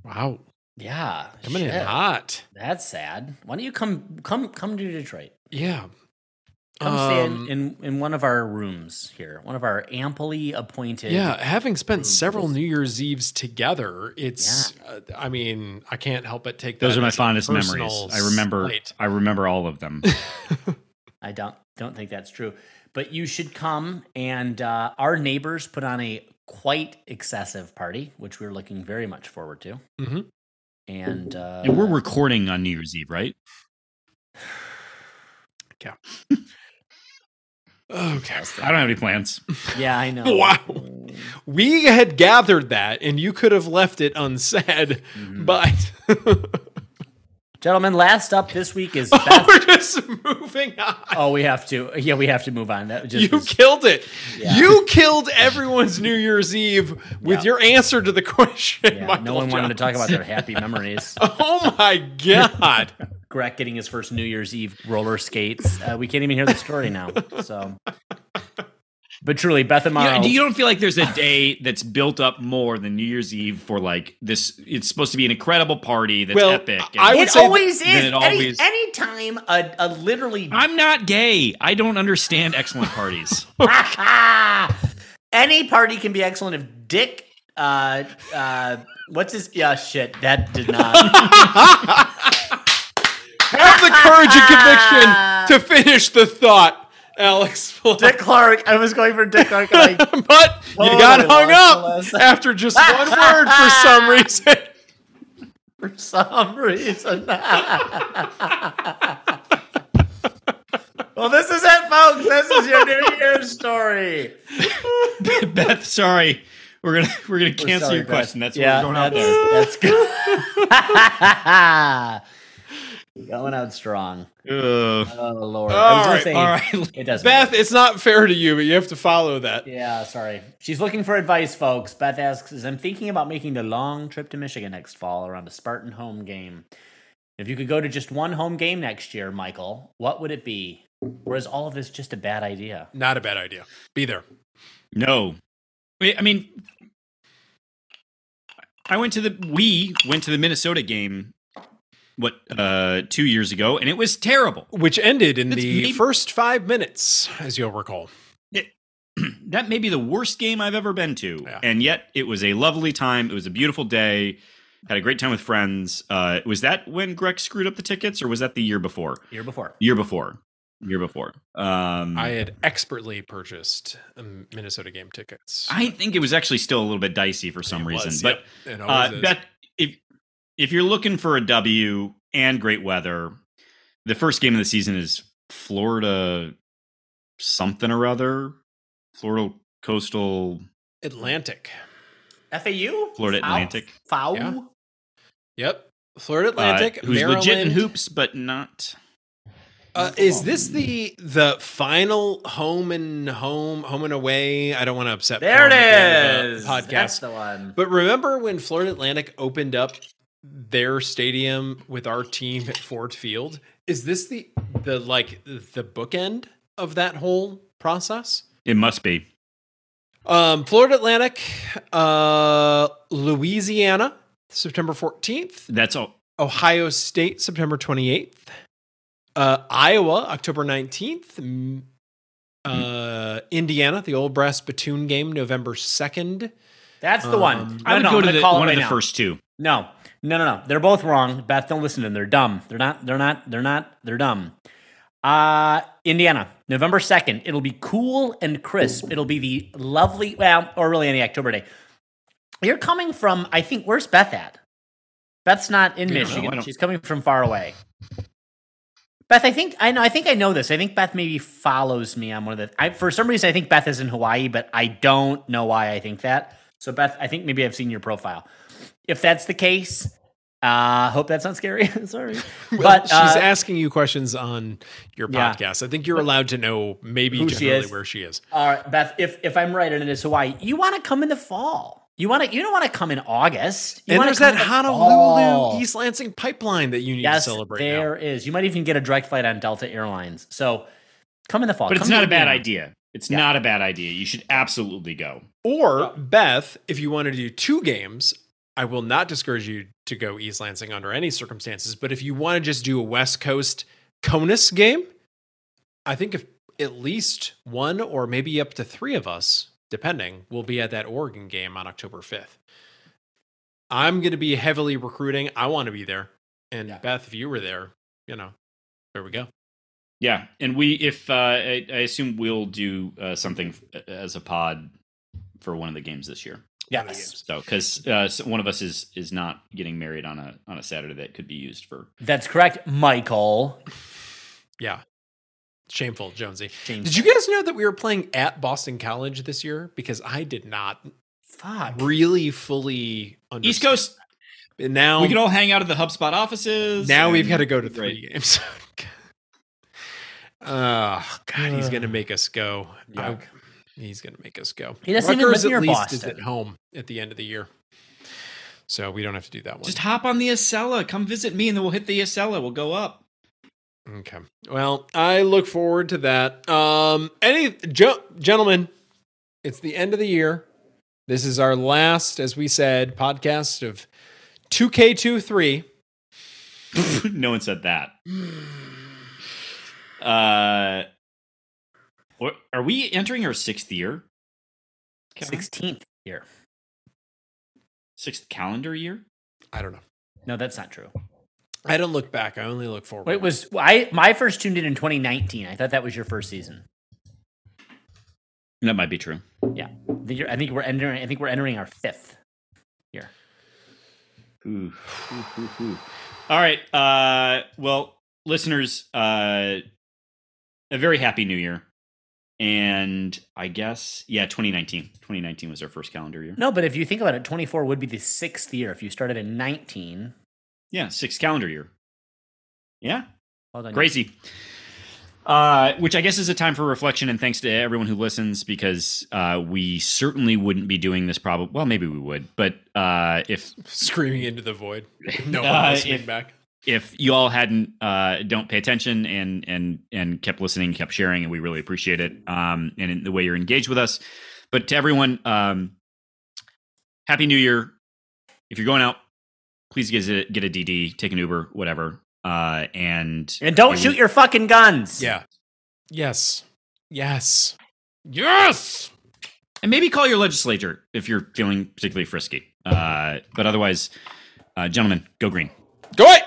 Wow, yeah, coming in hot. That's sad. Why don't you come come come to Detroit? Yeah. Come stay Um, in, in in one of our rooms here, one of our amply appointed. Yeah, having spent several. New Year's Eves together, it's. Uh, I mean, I can't help but take Those that are my fondest memories. personal I remember slight. I remember all of them. I don't don't think that's true. But you should come and uh, our neighbors put on a quite excessive party, which we're looking very much forward to. Mhm. And uh, and we're recording on New Year's Eve, right? Okay. I don't have any plans. yeah, I know. Wow. We had gathered that, and you could have left it unsaid, Mhm. but Gentlemen, last up this week is Beth. we're just moving on. oh, we have to. Yeah, we have to move on. That just you was- killed it. Yeah. You killed everyone's New Year's Eve with Yeah. your answer to the question. yeah, no one wanted to talk about their happy memories. Oh my god! Greg getting his first New Year's Eve roller skates. Uh, we can't even hear the story now. So, but truly, Beth and Morrow. Yeah, you don't feel like there's a day that's built up more than New Year's Eve for like this? It's supposed to be an incredible party that's Well, epic. I would it say always then is. it Any, always- anytime a, a literally I'm not gay. I don't understand excellent parties. any party can be excellent if Dick. Uh, uh, what's his? Yeah, shit. That did not. Have the courage and conviction to finish the thought, Alex. Dick Clark. I was going for Dick Clark. and I, but you Oh, got hung up after just one word for some reason. for some reason. well, this is it, folks. This is your New Year's story. Beth, sorry. We're gonna we're gonna cancel sorry, your Beth. question. That's yeah, what we're going out there. That's good. Going out strong. Ugh. Oh Lord! All I was right, say all right. it does. Beth, it's not fair to you, but you have to follow that. Yeah, sorry. She's looking for advice, folks. Beth asks, "As I'm thinking about making the long trip to Michigan next fall around a Spartan home game. If you could go to just one home game next year, Michael, what would it be? Or is all of this just a bad idea? Not a bad idea. Be there. No. I mean, I went to the we went to the Minnesota game. What uh two years ago, and it was terrible. Which ended in It's the maybe- first five minutes, as you'll recall. that may be the worst game I've ever been to, Yeah. and yet it was a lovely time. It was a beautiful day. Had a great time with friends. Uh, was that when Greg screwed up the tickets, or was that the year before? Year before. Year before. Year before. Um, I had expertly purchased um, Minnesota game tickets. I think it was actually still a little bit dicey for some It reason. But yep, it uh. Beth, if if you're looking for a W and great weather, the first game of the season is Florida something or other. Florida Coastal Atlantic. FAU? Florida Foul? Atlantic. FAU? Yeah. Yep. Florida uh, Atlantic. who's legit in hoops, but not. Uh, is this the the final home and home home and away? I don't want to upset. There it Plum at the end of is. the Podcast. That's the one. But remember when Florida Atlantic opened up their stadium with our team at Ford Field? Is this the the like the bookend of that whole process? It must be. Um, Florida Atlantic, uh, Louisiana, September fourteenth. That's all. Ohio State, September 28th. Uh, Iowa, October 19th. Mm, Uh, Indiana, the old brass spittoon game, November 2nd. That's the one. Um, No, I would no, go I'm to gonna the, call it one right of the now. first two. No, no, no, no. They're both wrong. Beth, don't listen to them. They're dumb. They're not. They're not. They're not. They're dumb. Uh Indiana, November second. It'll be cool and crisp. It'll be the lovely, well, or really any October day. You're coming from. I think. Where's Beth at? Beth's not in. Michigan. She's coming from far away. Beth, I think I know. I think I know this. I think Beth maybe follows me on one of the. I, for some reason, I think Beth is in Hawaii, but I don't know why I think that. So, Beth, I think maybe I've seen your profile. If that's the case, Uh, hope that's not scary. Sorry, Well, but she's uh, asking you questions on your Yeah. podcast. I think you're allowed to know maybe Who she generally is. where she is. all right, Beth. If if I'm right and it is Hawaii, you want to come in the fall. You want to. You don't want to come in August. You and there's that in the Honolulu. East Lansing pipeline that you need Yes, to celebrate. there now. is. You might even get a direct flight on Delta Airlines. So come in the fall. But it's Come to not a bad Indiana. idea. It's Yeah. not a bad idea. You should absolutely go. Or Beth, if you want to do two games, I will not discourage you to go East Lansing under any circumstances. But if you want to just do a West Coast Conus game, I think if at least one or maybe up to three of us, depending, will be at that Oregon game on October 5th. I'm going to be heavily recruiting. I want to be there. And Yeah. Beth, if you were there, you know, there we go. Yeah, and we if uh, I, I assume we'll do uh, something as a pod for one of the games this year. One of the Yes. So because uh, so one of us is is not getting married on a on a Saturday that could be used for. That's correct, Michael. Yeah. Shameful, Jonesy. James. Did you guys know that we were playing at Boston College this year? Because I did not Fuck. really fully understand. East Coast, And now, we can all hang out at the HubSpot offices. now we've got to go to three Right. games. Oh God, he's gonna make us go. Yuck. he's gonna make us go. He doesn't even Rutgers live near at least is at home at the end of the year, so we don't have to do that one. Just hop on the Acela. Come visit me, and then we'll hit the Acela. We'll go up. Okay. Well, I look forward to that. Um, any jo- gentlemen, it's the end of the year. This is our last, as we said, podcast of 2K23. no one said that. Uh, are we entering our sixth year? Sixteenth year. Sixth calendar year? I don't know. No, that's not true. I don't look back. I only look forward. Wait, was I my first tuned in in 2019? I thought that was your first season. That might be true. Yeah, The year- I think we're entering. I think we're entering our fifth year. Ooh, ooh, ooh, ooh. All right. Uh, well, listeners, uh, a very happy new year. And I guess, yeah, 2019. 2019 was our first calendar year. No, but if you think about it, 24 would be the sixth year. If you started in 19, Yeah, sixth calendar year. Yeah, well done. crazy. Uh, which I guess is a time for reflection and thanks to everyone who listens because uh, we certainly wouldn't be doing this probably. Well, maybe we would, but uh, if screaming into the void. No Uh, one listening if- back. If you all hadn't uh, don't pay attention and and and kept listening, kept sharing, and we really appreciate it. Um, and in the way you're engaged with us. But to everyone, um, happy New Year! If you're going out, please get a, get a DD, take an Uber, whatever. Uh, and And don't and shoot we- your fucking guns. Yeah. Yes. Yes. Yes. and maybe call your legislature if you're feeling particularly frisky. Uh, but otherwise, uh, gentlemen, go green. Go away.